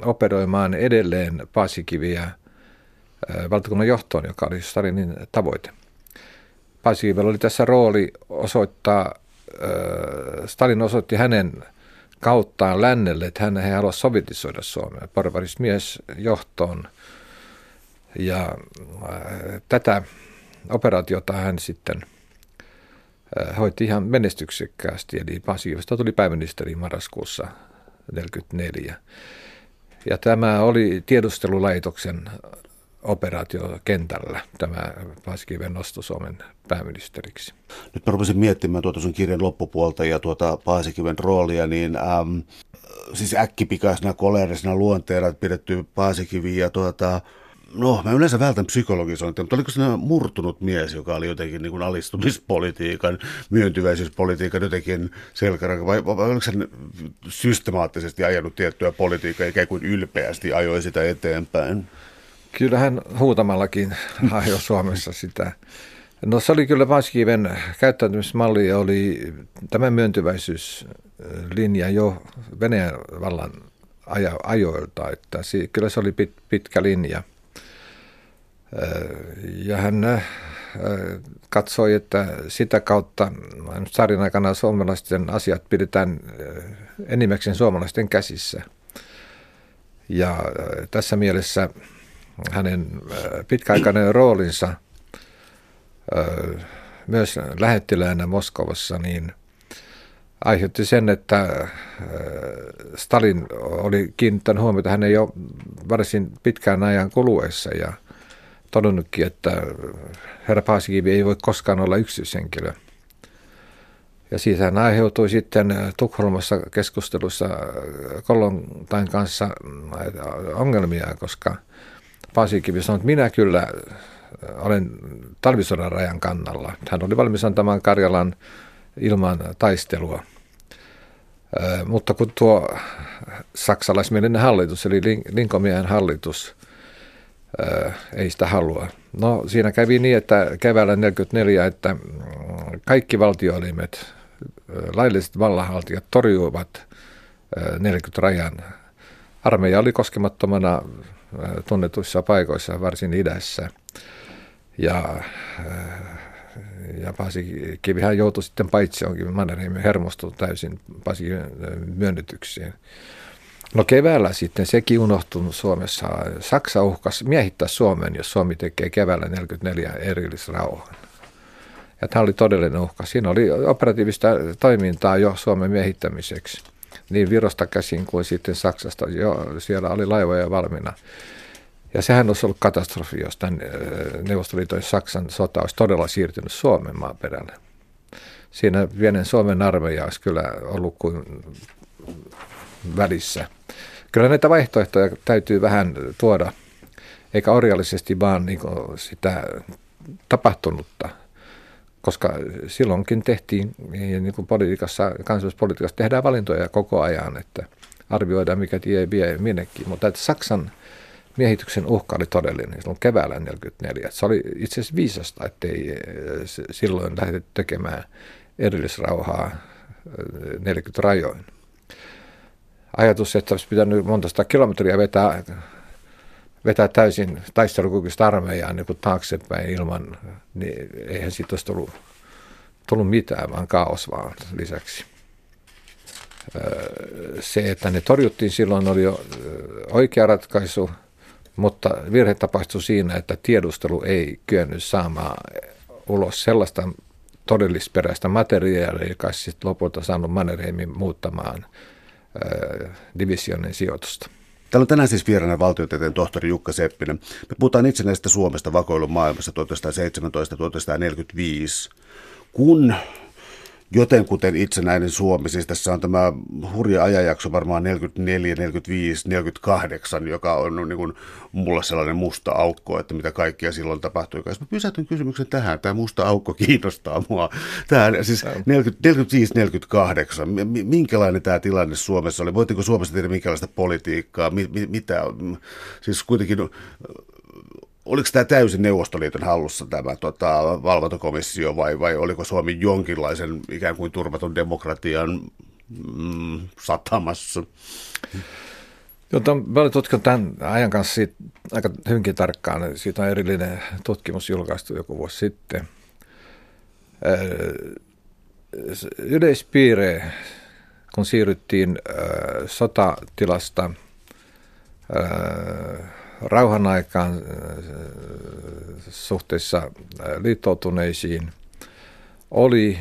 B: operoimaan edelleen Paasikiviä valtakunnan johtoon, joka oli Stalinin tavoite. Paasikivellä oli tässä rooli osoittaa, Stalin osoitti hänen kauttaan lännelle, että hän ei halua sovitisoida Suomea, porvarismies johtoon. Ja tätä operaatiota hän sitten hoiti ihan menestyksekkäästi, eli Paasikivestä tuli pääministeri marraskuussa 1944. Ja tämä oli tiedustelulaitoksen operaatio kentällä, tämä Paasikiven nosto Suomen pääministeriksi.
A: Nyt mä rupesin miettimään tuota sun kirjan loppupuolta ja tuota Paasikiven roolia, niin äm, siis äkkipikaisena koleerisena luonteena pidetty Paasikivi ja tuota, No, mä yleensä vältän psykologisointia, mutta oliko se murtunut mies, joka oli jotenkin niin kuin alistumispolitiikan, myöntyväisyyspolitiikan jotenkin selkäranka, vai, vai oliko se systemaattisesti ajanut tiettyä politiikkaa, ikään kuin ylpeästi ajoi sitä eteenpäin?
B: Kyllähän huutamallakin ajoi Suomessa sitä. No se oli kyllä Vaskiven käyttäytymismalli oli tämä myöntyväisyyslinja jo Venäjän vallan ajoilta, että kyllä se oli pit, pitkä linja – ja hän katsoi, että sitä kautta sarin aikana suomalaisten asiat pidetään enimmäkseen suomalaisten käsissä. Ja tässä mielessä hänen pitkäaikainen roolinsa myös lähettiläänä Moskovassa niin aiheutti sen, että Stalin oli kiinnittänyt huomiota hänen jo varsin pitkään ajan kuluessa ja – todennutkin, että herra Paasikivi ei voi koskaan olla yksityishenkilö. Ja siitä hän aiheutui sitten Tukholmassa keskustelussa Kollontain kanssa ongelmia, koska Paasikivi sanoi, että minä kyllä olen talvisodan rajan kannalla. Hän oli valmis antamaan Karjalan ilman taistelua. Mutta kun tuo saksalaismielinen hallitus, eli Linkomiehen hallitus, ei sitä halua. No siinä kävi niin, että keväällä 44, että mm, kaikki valtioelimet, lailliset vallanhaltijat torjuivat 40 rajan. Armeija oli koskemattomana tunnetuissa paikoissa, varsin idässä. Ja, ja Pasi Kivihän joutui sitten paitsi onkin Mannerheimin hermostui täysin Pasi myönnytyksiin. No keväällä sitten sekin unohtunut Suomessa. Saksa uhkas miehittää Suomen, jos Suomi tekee keväällä 44 erillisrauhan. Ja tämä oli todellinen uhka. Siinä oli operatiivista toimintaa jo Suomen miehittämiseksi. Niin Virosta käsin kuin sitten Saksasta. Jo, siellä oli laivoja valmiina. Ja sehän olisi ollut katastrofi, jos tämän Neuvostoliiton Saksan sota olisi todella siirtynyt Suomen maaperälle. Siinä pienen Suomen armeija olisi kyllä ollut kuin välissä. Kyllä näitä vaihtoehtoja täytyy vähän tuoda, eikä orjallisesti vaan niin sitä tapahtunutta, koska silloinkin tehtiin, niin kuin politiikassa, kansallispolitiikassa tehdään valintoja koko ajan, että arvioidaan mikä tie vie minnekin, mutta että Saksan miehityksen uhka oli todellinen silloin keväällä 1944. Se oli itse asiassa viisasta, ettei silloin lähdetty tekemään erillisrauhaa 40 rajoin. Ajatus, että olisi pitänyt monta sata kilometriä vetää, vetää täysin taistelukykyistä armeijaa niin kuin taaksepäin ilman, niin eihän siitä olisi tullut, tullut mitään, vaan kaos vaan lisäksi. Se, että ne torjuttiin silloin, oli jo oikea ratkaisu, mutta virhe tapahtui siinä, että tiedustelu ei kyennyt saamaan ulos sellaista todellisperäistä materiaalia, joka sitten lopulta saanut Mannerheimin muuttamaan divisionin sijoitusta.
A: Täällä on tänään siis vieraana valtiotieteen tohtori Jukka Seppinen. Me puhutaan itsenäisestä Suomesta vakoilun maailmassa 1917-1945. Kun joten kuten itsenäinen Suomi, siis tässä on tämä hurja ajanjakso varmaan 44, 45, 48, joka on niin kuin mulla sellainen musta aukko, että mitä kaikkea silloin tapahtui. Jos mä pysäytyn kysymyksen tähän, tämä musta aukko kiinnostaa mua. Tämä, siis 45, 48, minkälainen tämä tilanne Suomessa oli? Voitteko Suomessa tehdä minkälaista politiikkaa? Mitä, siis kuitenkin oliko tämä täysin Neuvostoliiton hallussa tämä tota, valvontakomissio vai, vai oliko Suomi jonkinlaisen ikään kuin turvatun demokratian mm, satamassa?
B: Jota, mä olen tutkinut tämän ajan kanssa siitä, aika hyvinkin tarkkaan. Siitä on erillinen tutkimus julkaistu joku vuosi sitten. Yleispiire, kun siirryttiin sotatilasta rauhan aikaan äh, suhteessa äh, liittoutuneisiin oli,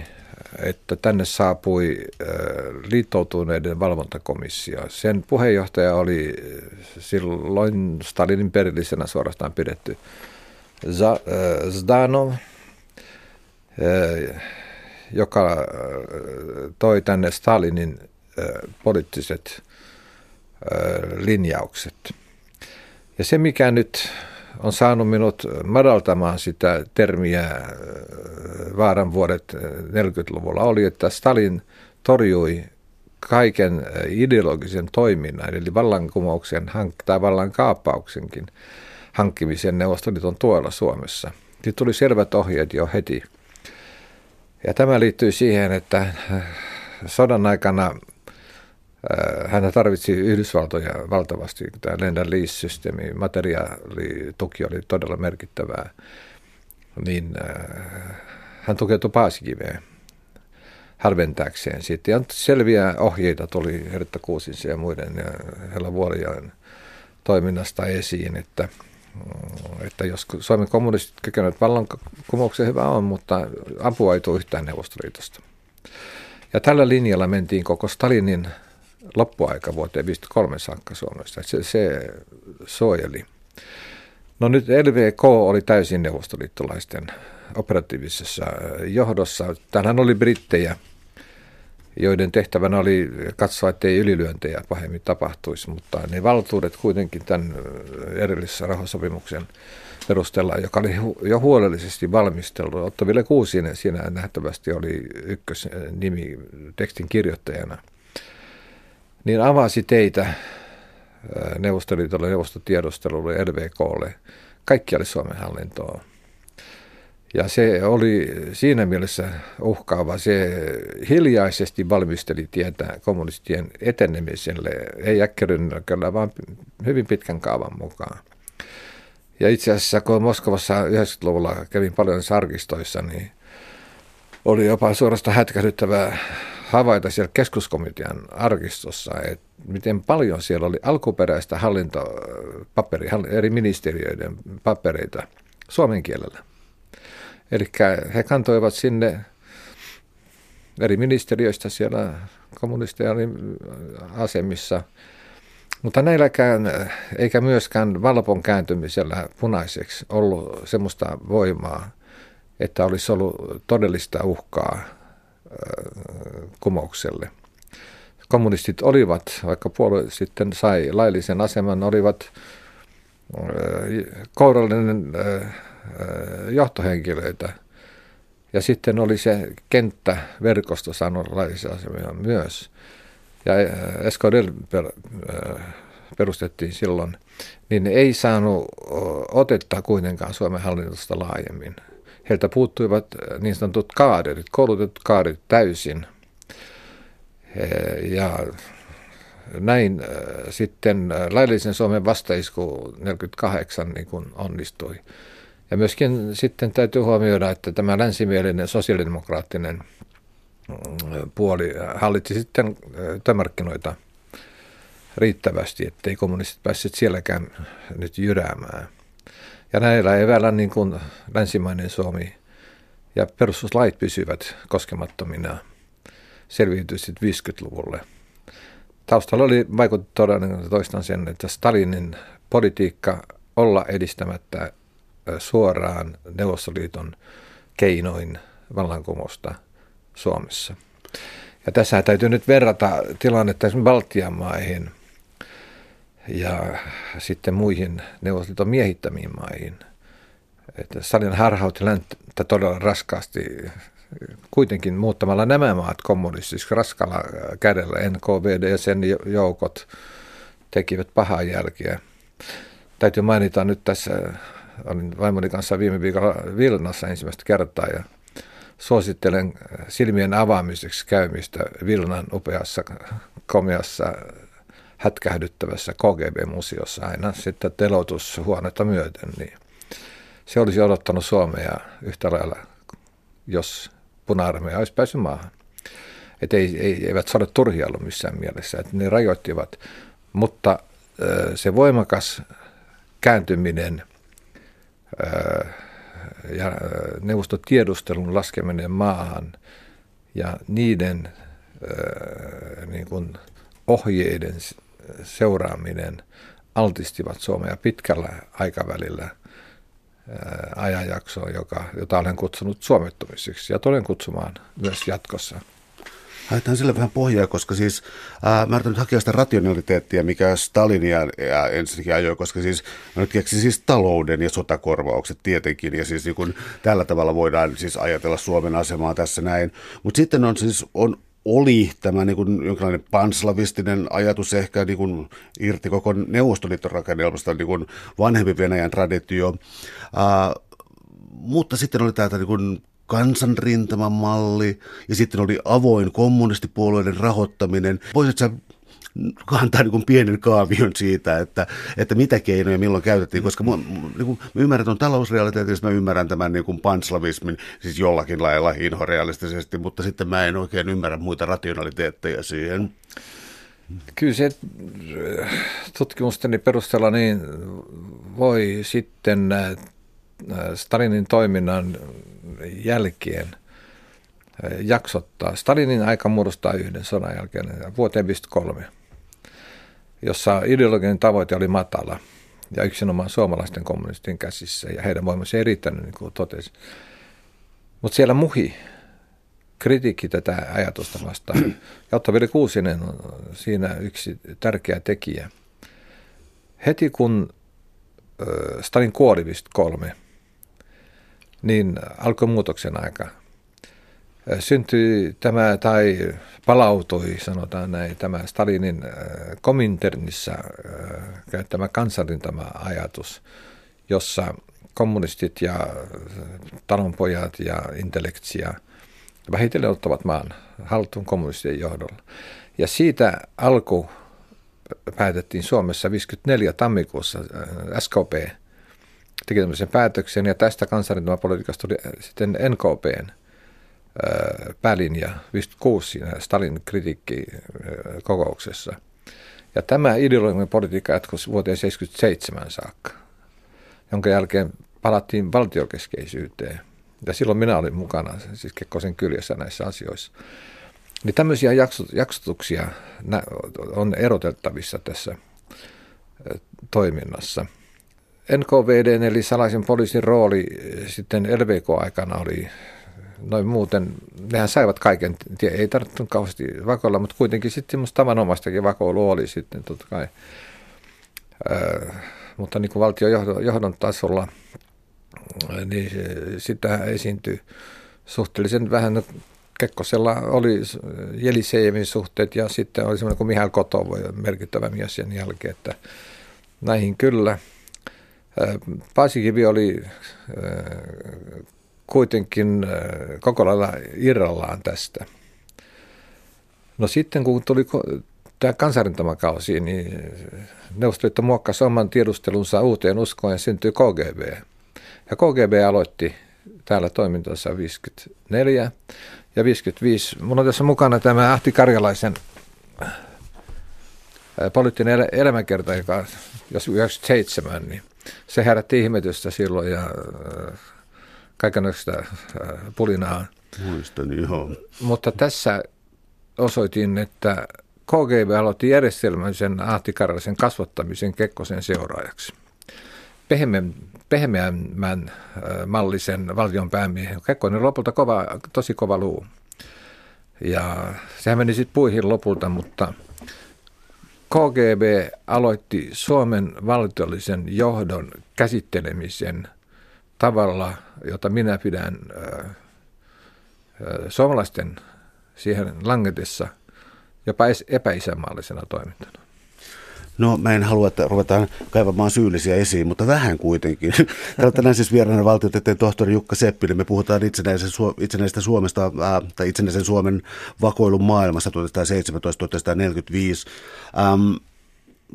B: että tänne saapui äh, liittoutuneiden valvontakomissio. Sen puheenjohtaja oli silloin Stalinin perillisenä suorastaan pidetty Zdanov, joka toi tänne Stalinin poliittiset linjaukset – ja se, mikä nyt on saanut minut madaltamaan sitä termiä äh, vaaran vuodet 40-luvulla oli, että Stalin torjui kaiken äh, ideologisen toiminnan, eli vallankumouksen tai vallan kaappauksenkin hankkimisen Neuvostoliiton tuolla Suomessa. Sitten tuli selvät ohjeet jo heti. Ja tämä liittyy siihen, että äh, sodan aikana Äh, hän tarvitsi Yhdysvaltoja valtavasti. Tämä Lenda Lease-systeemi, materiaalituki oli todella merkittävää. Niin hän tukeutui Paasikiveen hälventääkseen sitten. Ja selviä ohjeita tuli Hertta Kuusinsa ja muiden ja Hella Vuolijoen toiminnasta esiin, että, että jos Suomen kommunistit kykenevät vallankumouksen hyvä on, mutta apua ei tule yhtään Neuvostoliitosta. Ja tällä linjalla mentiin koko Stalinin loppuaika vuoteen 53 saakka Suomessa. Se, se suojeli. No nyt LVK oli täysin neuvostoliittolaisten operatiivisessa johdossa. Täällähän oli brittejä, joiden tehtävänä oli katsoa, ettei ylilyöntejä pahemmin tapahtuisi, mutta ne valtuudet kuitenkin tämän erillisessä rahasopimuksen perusteella, joka oli jo huolellisesti valmisteltu. Otto Ville Kuusinen siinä nähtävästi oli ykkösnimi tekstin kirjoittajana – niin avasi teitä Neuvostoliitolle, neuvostotiedustelulle, LVKlle, kaikkialle Suomen hallintoon. Ja se oli siinä mielessä uhkaava. Se hiljaisesti valmisteli tietä kommunistien etenemiselle, ei äkkärynnäköllä, vaan hyvin pitkän kaavan mukaan. Ja itse asiassa, kun Moskovassa 90-luvulla kävin paljon sarkistoissa, niin oli jopa suorastaan hätkähdyttävää havaita siellä keskuskomitean arkistossa, että miten paljon siellä oli alkuperäistä hallintopaperia, eri ministeriöiden papereita suomen kielellä. Eli he kantoivat sinne eri ministeriöistä siellä kommunisteja asemissa, mutta näilläkään, eikä myöskään valpon kääntymisellä punaiseksi ollut semmoista voimaa, että olisi ollut todellista uhkaa kumoukselle. Kommunistit olivat, vaikka puolue sitten sai laillisen aseman, olivat kourallinen johtohenkilöitä. Ja sitten oli se kenttäverkosto saanut laillisen aseman myös. Ja Escodel perustettiin silloin, niin ei saanut otetta kuitenkaan Suomen hallinnosta laajemmin. Heiltä puuttuivat niin sanotut kaaderit, koulutetut kaaderit täysin. Ja näin sitten laillisen Suomen vastaisku 48 niin kuin onnistui. Ja myöskin sitten täytyy huomioida, että tämä länsimielinen sosiaalidemokraattinen puoli hallitsi sitten työmarkkinoita riittävästi, ettei kommunistit päässeet sielläkään nyt jyräämään. Ja näillä eväillä niin kuin länsimainen Suomi ja perustuslait pysyvät koskemattomina selviytyi sitten 50-luvulle. Taustalla oli vaikutti todella toistan sen, että Stalinin politiikka olla edistämättä suoraan Neuvostoliiton keinoin vallankumousta Suomessa. Ja tässä täytyy nyt verrata tilannetta esimerkiksi Baltian maihin ja sitten muihin Neuvostoliiton miehittämiin maihin. Että Stalin harhautti länttä todella raskaasti kuitenkin muuttamalla nämä maat kommunistisiksi raskalla kädellä. NKVD ja sen joukot tekivät pahaa jälkeä. Täytyy mainita nyt tässä olin vaimoni kanssa viime viikolla Vilnassa ensimmäistä kertaa ja suosittelen silmien avaamiseksi käymistä Vilnan upeassa, komeassa, hätkähdyttävässä KGB-museossa aina sitten telotushuonetta myöten, niin se olisi odottanut Suomea yhtä lailla, jos puna olisi päässyt maahan. Että ei, ei, eivät ole turhia ollut missään mielessä, että ne rajoittivat, mutta se voimakas kääntyminen – ja neuvostotiedustelun laskeminen maahan ja niiden niin kuin ohjeiden seuraaminen altistivat Suomea pitkällä aikavälillä ajanjaksoon, joka, jota olen kutsunut suomettumisiksi ja tulen kutsumaan myös jatkossa.
A: Haetaan sille vähän pohjaa, koska siis ää, mä nyt hakea sitä rationaliteettia, mikä Stalinia ja ensinnäkin ajoi, koska siis mä nyt keksin siis talouden ja sotakorvaukset tietenkin, ja siis niin kun, tällä tavalla voidaan siis ajatella Suomen asemaa tässä näin. Mutta sitten on siis on oli tämä niin kuin jonkinlainen panslavistinen ajatus ehkä niin kuin irti koko Neuvostoliiton rakennelmasta, niin kuin vanhempi Venäjän traditio. Uh, mutta sitten oli täältä niin kuin kansanrintaman malli ja sitten oli avoin kommunistipuolueiden rahoittaminen. Voisitko sä kantaa niin kuin pienen kaavion siitä, että, että mitä keinoja milloin käytettiin, koska mä, niin kuin, mä ymmärrän tuon talousrealiteetin, mä ymmärrän tämän niin kuin panslavismin, siis jollakin lailla inhorealistisesti, mutta sitten mä en oikein ymmärrä muita rationaliteetteja siihen.
B: Kyllä se äh, tutkimusteni perusteella niin voi sitten äh, Stalinin toiminnan jälkeen jaksottaa. Stalinin aika muodostaa yhden sodan jälkeen vuoteen 53, jossa ideologinen tavoite oli matala ja yksinomaan suomalaisten kommunistien käsissä ja heidän voimansa ei riittänyt, niin kuin totesin. Mutta siellä muhi kritiikki tätä ajatusta vastaan. Ja Otto-Veli Kuusinen on siinä yksi tärkeä tekijä. Heti kun Stalin kuoli 53, niin alkoi muutoksen aika. Syntyi tämä, tai palautui, sanotaan näin, tämä Stalinin Kominternissa käyttämä kansanrintama-ajatus, jossa kommunistit ja talonpojat ja intellektia vähitellen ottavat maan haltuun kommunistien johdolla. Ja siitä alku päätettiin Suomessa 54 tammikuussa SKP – teki tämmöisen päätöksen, ja tästä kansanrintamapolitiikasta tuli sitten NKPn päälinja 56 siinä Stalin kritiikkikokouksessa. Ja tämä ideologinen politiikka jatkui vuoteen 1977 saakka, jonka jälkeen palattiin valtiokeskeisyyteen. Ja silloin minä olin mukana, siis Kekkosen kyljessä näissä asioissa. Niin tämmöisiä jaksotuksia on erotettavissa tässä toiminnassa – NKVD eli salaisen poliisin rooli sitten LVK-aikana oli noin muuten, nehän saivat kaiken, ei tarvittu kauheasti vakoilla, mutta kuitenkin sitten semmoista tavanomaistakin vakoilua oli sitten totta kai. Öö, mutta niin kuin valtiojohdon tasolla, niin sitä esiintyi suhteellisen vähän. No, Kekkosella oli Jelisejevin suhteet ja sitten oli semmoinen kuin Mihail Kotov, merkittävä mies sen jälkeen, että näihin kyllä – Paasikivi oli kuitenkin koko lailla irrallaan tästä. No sitten kun tuli tämä kansanrintamakausi, niin Neuvostoliitto muokkasi oman tiedustelunsa uuteen uskoon ja syntyi KGB. Ja KGB aloitti täällä toimintansa 54 ja 55. Mulla on tässä mukana tämä Ahti Karjalaisen poliittinen elämänkerta, joka jos 97, niin se herätti ihmetystä silloin ja kaikenlaista pulinaa.
A: Muistan, joo.
B: Mutta tässä osoitin, että KGB aloitti järjestelmällisen Ahti Karjalaisen kasvattamisen Kekkosen seuraajaksi. Pehmeän, pehmeämmän mallisen valtion päämiehen. Kekkonen lopulta kova, tosi kova luu. Ja sehän meni sitten puihin lopulta, mutta KGB aloitti Suomen valtiollisen johdon käsittelemisen tavalla, jota minä pidän äh, suomalaisten siihen langetessa jopa epäisämaallisena toimintana.
A: No mä en halua, että ruvetaan kaivamaan syyllisiä esiin, mutta vähän kuitenkin. Täällä tänään siis vieraana valtiotieteen tohtori Jukka Seppinen. Me puhutaan itsenäisen, itsenäisestä Suomesta ää, tai itsenäisen Suomen vakoilun maailmassa 1917-1945. Ähm,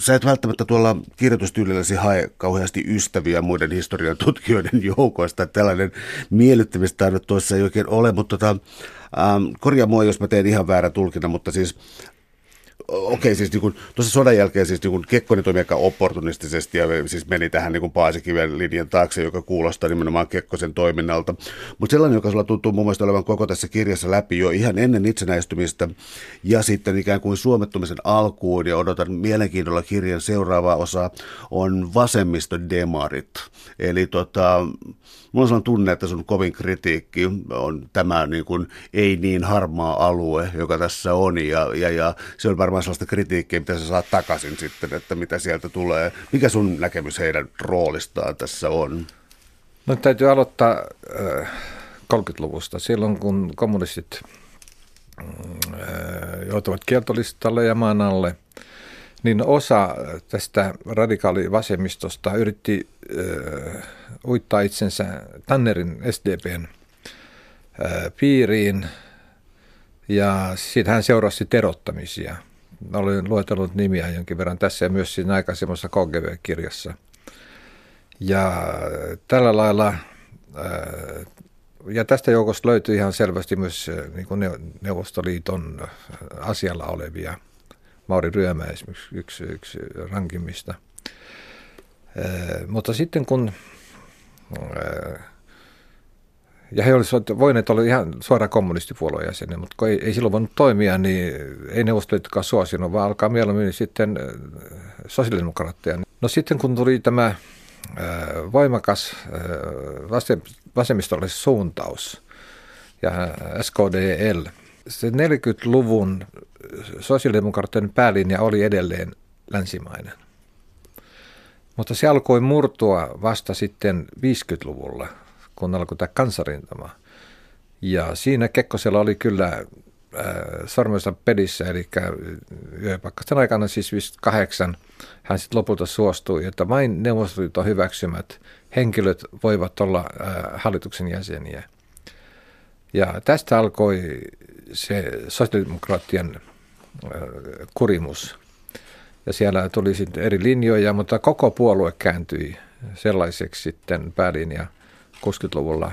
A: sä et välttämättä tuolla kirjoitustyylilläsi hae kauheasti ystäviä muiden historian tutkijoiden joukoista. Tällainen miellyttämistaidot tuossa ei oikein ole, mutta tota, ähm, korjaa mua, jos mä teen ihan väärä tulkinnan, mutta siis okei, siis niin tuossa sodan jälkeen siis niin Kekkonen toimi aika opportunistisesti ja siis meni tähän niin Paasikiven linjan taakse, joka kuulostaa nimenomaan Kekkosen toiminnalta. Mutta sellainen, joka sulla tuntuu mun mielestä olevan koko tässä kirjassa läpi jo ihan ennen itsenäistymistä ja sitten ikään kuin suomettumisen alkuun ja odotan mielenkiinnolla kirjan seuraavaa osaa, on vasemmistodemarit. Eli tota, mulla on sellainen tunne, että sun kovin kritiikki on tämä niin kuin ei niin harmaa alue, joka tässä on ja, ja, ja se on varmaan sellaista kritiikkiä, mitä sä saat takaisin sitten, että mitä sieltä tulee. Mikä sun näkemys heidän roolistaan tässä on?
B: No täytyy aloittaa äh, 30-luvusta, silloin kun kommunistit äh, joutuvat kieltolistalle ja maan alle, niin osa tästä radikaalivasemmistosta yritti äh, uittaa itsensä Tannerin SDPn äh, piiriin, ja siitä hän seurasi terottamisia – olen luetellut nimiä jonkin verran tässä ja myös siinä aikaisemmassa KGB-kirjassa. Ja tällä lailla, äh, ja tästä joukosta löytyy ihan selvästi myös äh, niin kuin Neuvostoliiton asialla olevia. Mauri Ryömä esimerkiksi yksi, yksi rankimmista. Mutta sitten kun ja he olisivat voineet olla ihan suora kommunistipuolueen jäseniä, mutta kun ei, ei silloin voinut toimia, niin ei neuvostoliittokaan suosinut, vaan alkaa mieluummin sitten sosiaalidemokraatteja. No sitten kun tuli tämä voimakas vasemmistollinen suuntaus ja SKDL, se 40-luvun sosiaalidemokraattien päälinja oli edelleen länsimainen. Mutta se alkoi murtua vasta sitten 50-luvulla – kun alkoi tämä kansarintama. Ja siinä Kekkosella oli kyllä äh, sormensa pedissä, eli yöpakkasten aikana siis 58 hän sitten lopulta suostui, että vain Neuvostoliiton hyväksymät henkilöt voivat olla äh, hallituksen jäseniä. Ja tästä alkoi se sosiaalidemokraattien äh, kurimus. Ja siellä tuli sitten eri linjoja, mutta koko puolue kääntyi sellaiseksi sitten päälinja – 60-luvulla,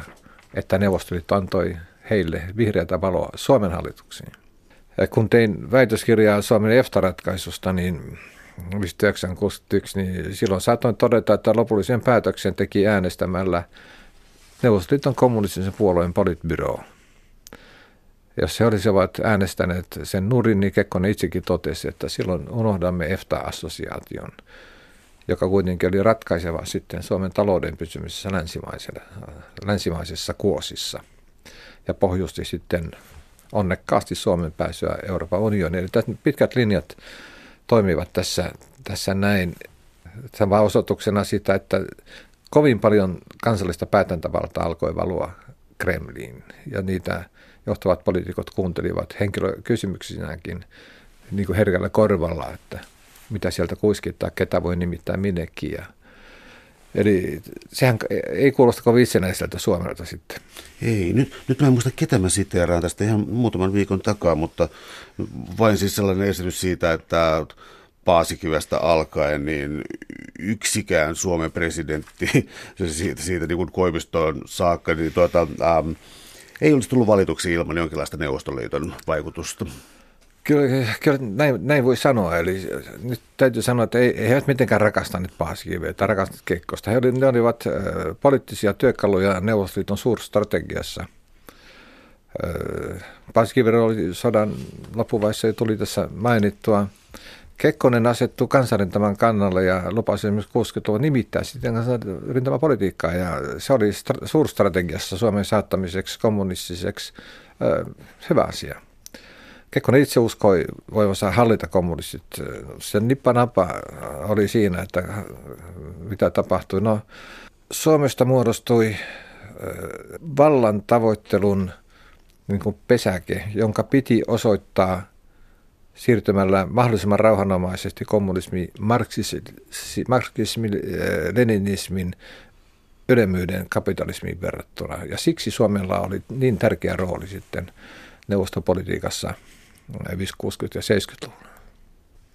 B: että Neuvostoliitto antoi heille vihreätä valoa Suomen hallituksiin. Ja kun tein väitöskirjaa Suomen EFTA-ratkaisusta, niin 1961, niin silloin saatoin todeta, että lopullisen päätöksen teki äänestämällä Neuvostoliiton kommunistisen puolueen politbyro. Jos he olisivat äänestäneet sen nurin, niin Kekkonen itsekin totesi, että silloin unohdamme EFTA-assosiaation joka kuitenkin oli ratkaiseva sitten Suomen talouden pysymisessä länsimaisessa kuosissa ja pohjusti sitten onnekkaasti Suomen pääsyä Euroopan unioniin. Eli tässä pitkät linjat toimivat tässä, tässä näin. Tämä osoituksena sitä, että kovin paljon kansallista päätäntävaltaa alkoi valua Kremliin ja niitä johtavat poliitikot kuuntelivat henkilökysymyksinäkin niin kuin herkällä korvalla, että – mitä sieltä kuiskittaa, ketä voi nimittää minnekin. Ja, Eli sehän ei kuulosta kovin itsenäiseltä Suomelta sitten.
A: Ei, nyt, nyt mä en muista ketä mä siteeraan tästä ihan muutaman viikon takaa, mutta vain siis sellainen esitys siitä, että Paasikivestä alkaen, niin yksikään Suomen presidentti, siitä, siitä niin kuin Koivistoon saakka, niin tuota, ähm, ei olisi tullut valituksi ilman jonkinlaista Neuvostoliiton vaikutusta.
B: Kyllä, kyllä näin, näin, voi sanoa. Eli nyt täytyy sanoa, että ei, he eivät mitenkään rakastaneet Paasikiveä tai rakastaneet Kekkosta. He olivat, ne olivat poliittisia työkaluja Neuvostoliiton suurstrategiassa. Paasikivi oli sodan loppuvaiheessa ja tuli tässä mainittua. Kekkonen asettui kansanrintaman kannalle ja lupasi esimerkiksi 60-luvun nimittää sitten rintaman ja se oli stra- suurstrategiassa Suomen saattamiseksi kommunistiseksi äh, hyvä asia. Kekkonen itse uskoi voivansa hallita kommunistit. Sen nippanapa oli siinä, että mitä tapahtui. No, Suomesta muodostui vallan tavoittelun niin pesäke, jonka piti osoittaa siirtymällä mahdollisimman rauhanomaisesti kommunismi, marksismi, leninismin ylemmyyden kapitalismiin verrattuna. Ja siksi Suomella oli niin tärkeä rooli sitten neuvostopolitiikassa – 50-, 60- ja 70-luvulla?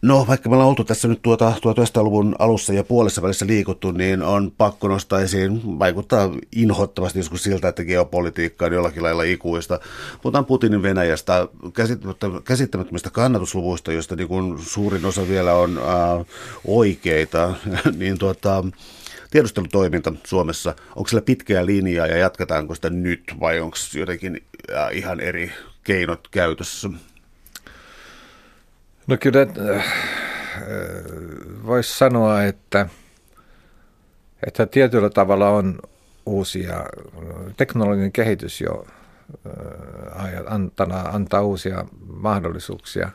A: No, vaikka me ollaan oltu tässä nyt tuota 1900-luvun alussa ja puolessa välissä liikuttu, niin on pakko nostaa esiin, vaikuttaa inhottavasti joskus siltä, että geopolitiikka on jollakin lailla ikuista. Puhutaan Putinin Venäjästä, käsittämättömistä kannatusluvuista, joista niin kuin suurin osa vielä on äh, oikeita, niin tuota, tiedustelutoiminta Suomessa, onko sillä pitkää linjaa ja jatketaanko sitä nyt vai onko jotenkin äh, ihan eri keinot käytössä?
B: No kyllä äh, voisi sanoa, että, että tietyllä tavalla on uusia, teknologinen kehitys jo äh, antaa, antaa uusia mahdollisuuksia.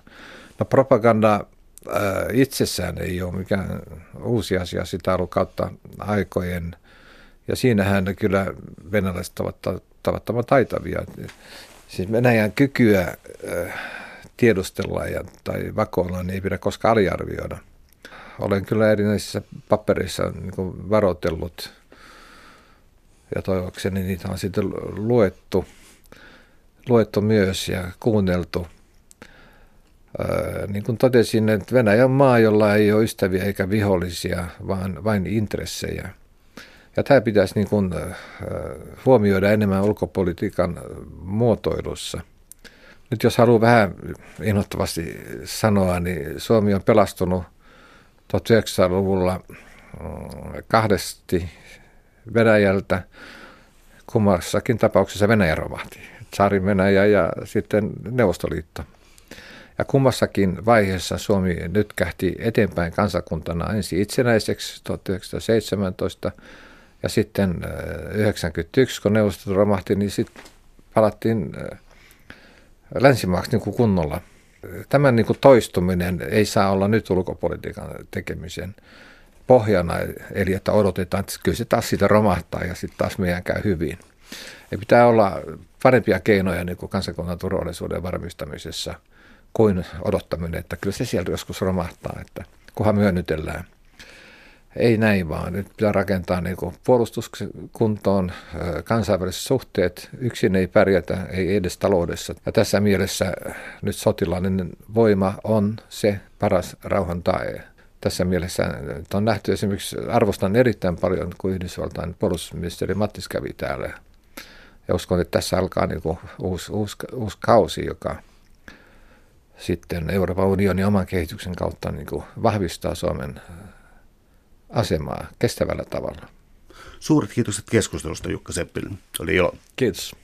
B: No propaganda äh, itsessään ei ole mikään uusi asia, sitä ollut kautta aikojen. Ja siinähän kyllä venäläiset ovat tavattoman taitavia. Siis Venäjän kykyä tiedustella ja, tai vakoilla, niin ei pidä koskaan aliarvioida. Olen kyllä erinäisissä paperissa niin varoitellut ja toivokseni niitä on sitten luettu, luettu myös ja kuunneltu. Ää, niin kuin totesin, että Venäjä on maa, jolla ei ole ystäviä eikä vihollisia, vaan vain intressejä. Ja tämä pitäisi niin kuin, huomioida enemmän ulkopolitiikan muotoilussa – nyt jos haluaa vähän innoittavasti sanoa, niin Suomi on pelastunut 1900-luvulla mm, kahdesti Venäjältä. Kummassakin tapauksessa Venäjä romahti. Tsarin Venäjä ja sitten Neuvostoliitto. Ja kummassakin vaiheessa Suomi nyt kähti eteenpäin kansakuntana ensin itsenäiseksi 1917 ja sitten 1991, kun Neuvostoliitto romahti, niin sitten palattiin länsimaaksi niin kuin kunnolla. Tämän niin kuin toistuminen ei saa olla nyt ulkopolitiikan tekemisen pohjana, eli että odotetaan, että kyllä se taas siitä romahtaa ja sitten taas meidän käy hyvin. Ei pitää olla parempia keinoja niin kuin kansakunnan turvallisuuden varmistamisessa kuin odottaminen, että kyllä se sieltä joskus romahtaa, että kunhan myönnytellään – ei näin vaan. Nyt pitää rakentaa niin kuin puolustuskuntoon kansainväliset suhteet. Yksin ei pärjätä, ei edes taloudessa. Ja tässä mielessä nyt sotilainen voima on se paras rauhan tae. Tässä mielessä on nähty esimerkiksi, arvostan erittäin paljon, kun Yhdysvaltain puolustusministeri Mattis kävi täällä. Ja uskon, että tässä alkaa niin kuin uusi, uusi, uusi kausi, joka sitten Euroopan unionin oman kehityksen kautta niin kuin vahvistaa Suomen asemaa kestävällä tavalla.
A: Suuret kiitokset keskustelusta Jukka Seppinen. Oli ilo.
B: Kiitos.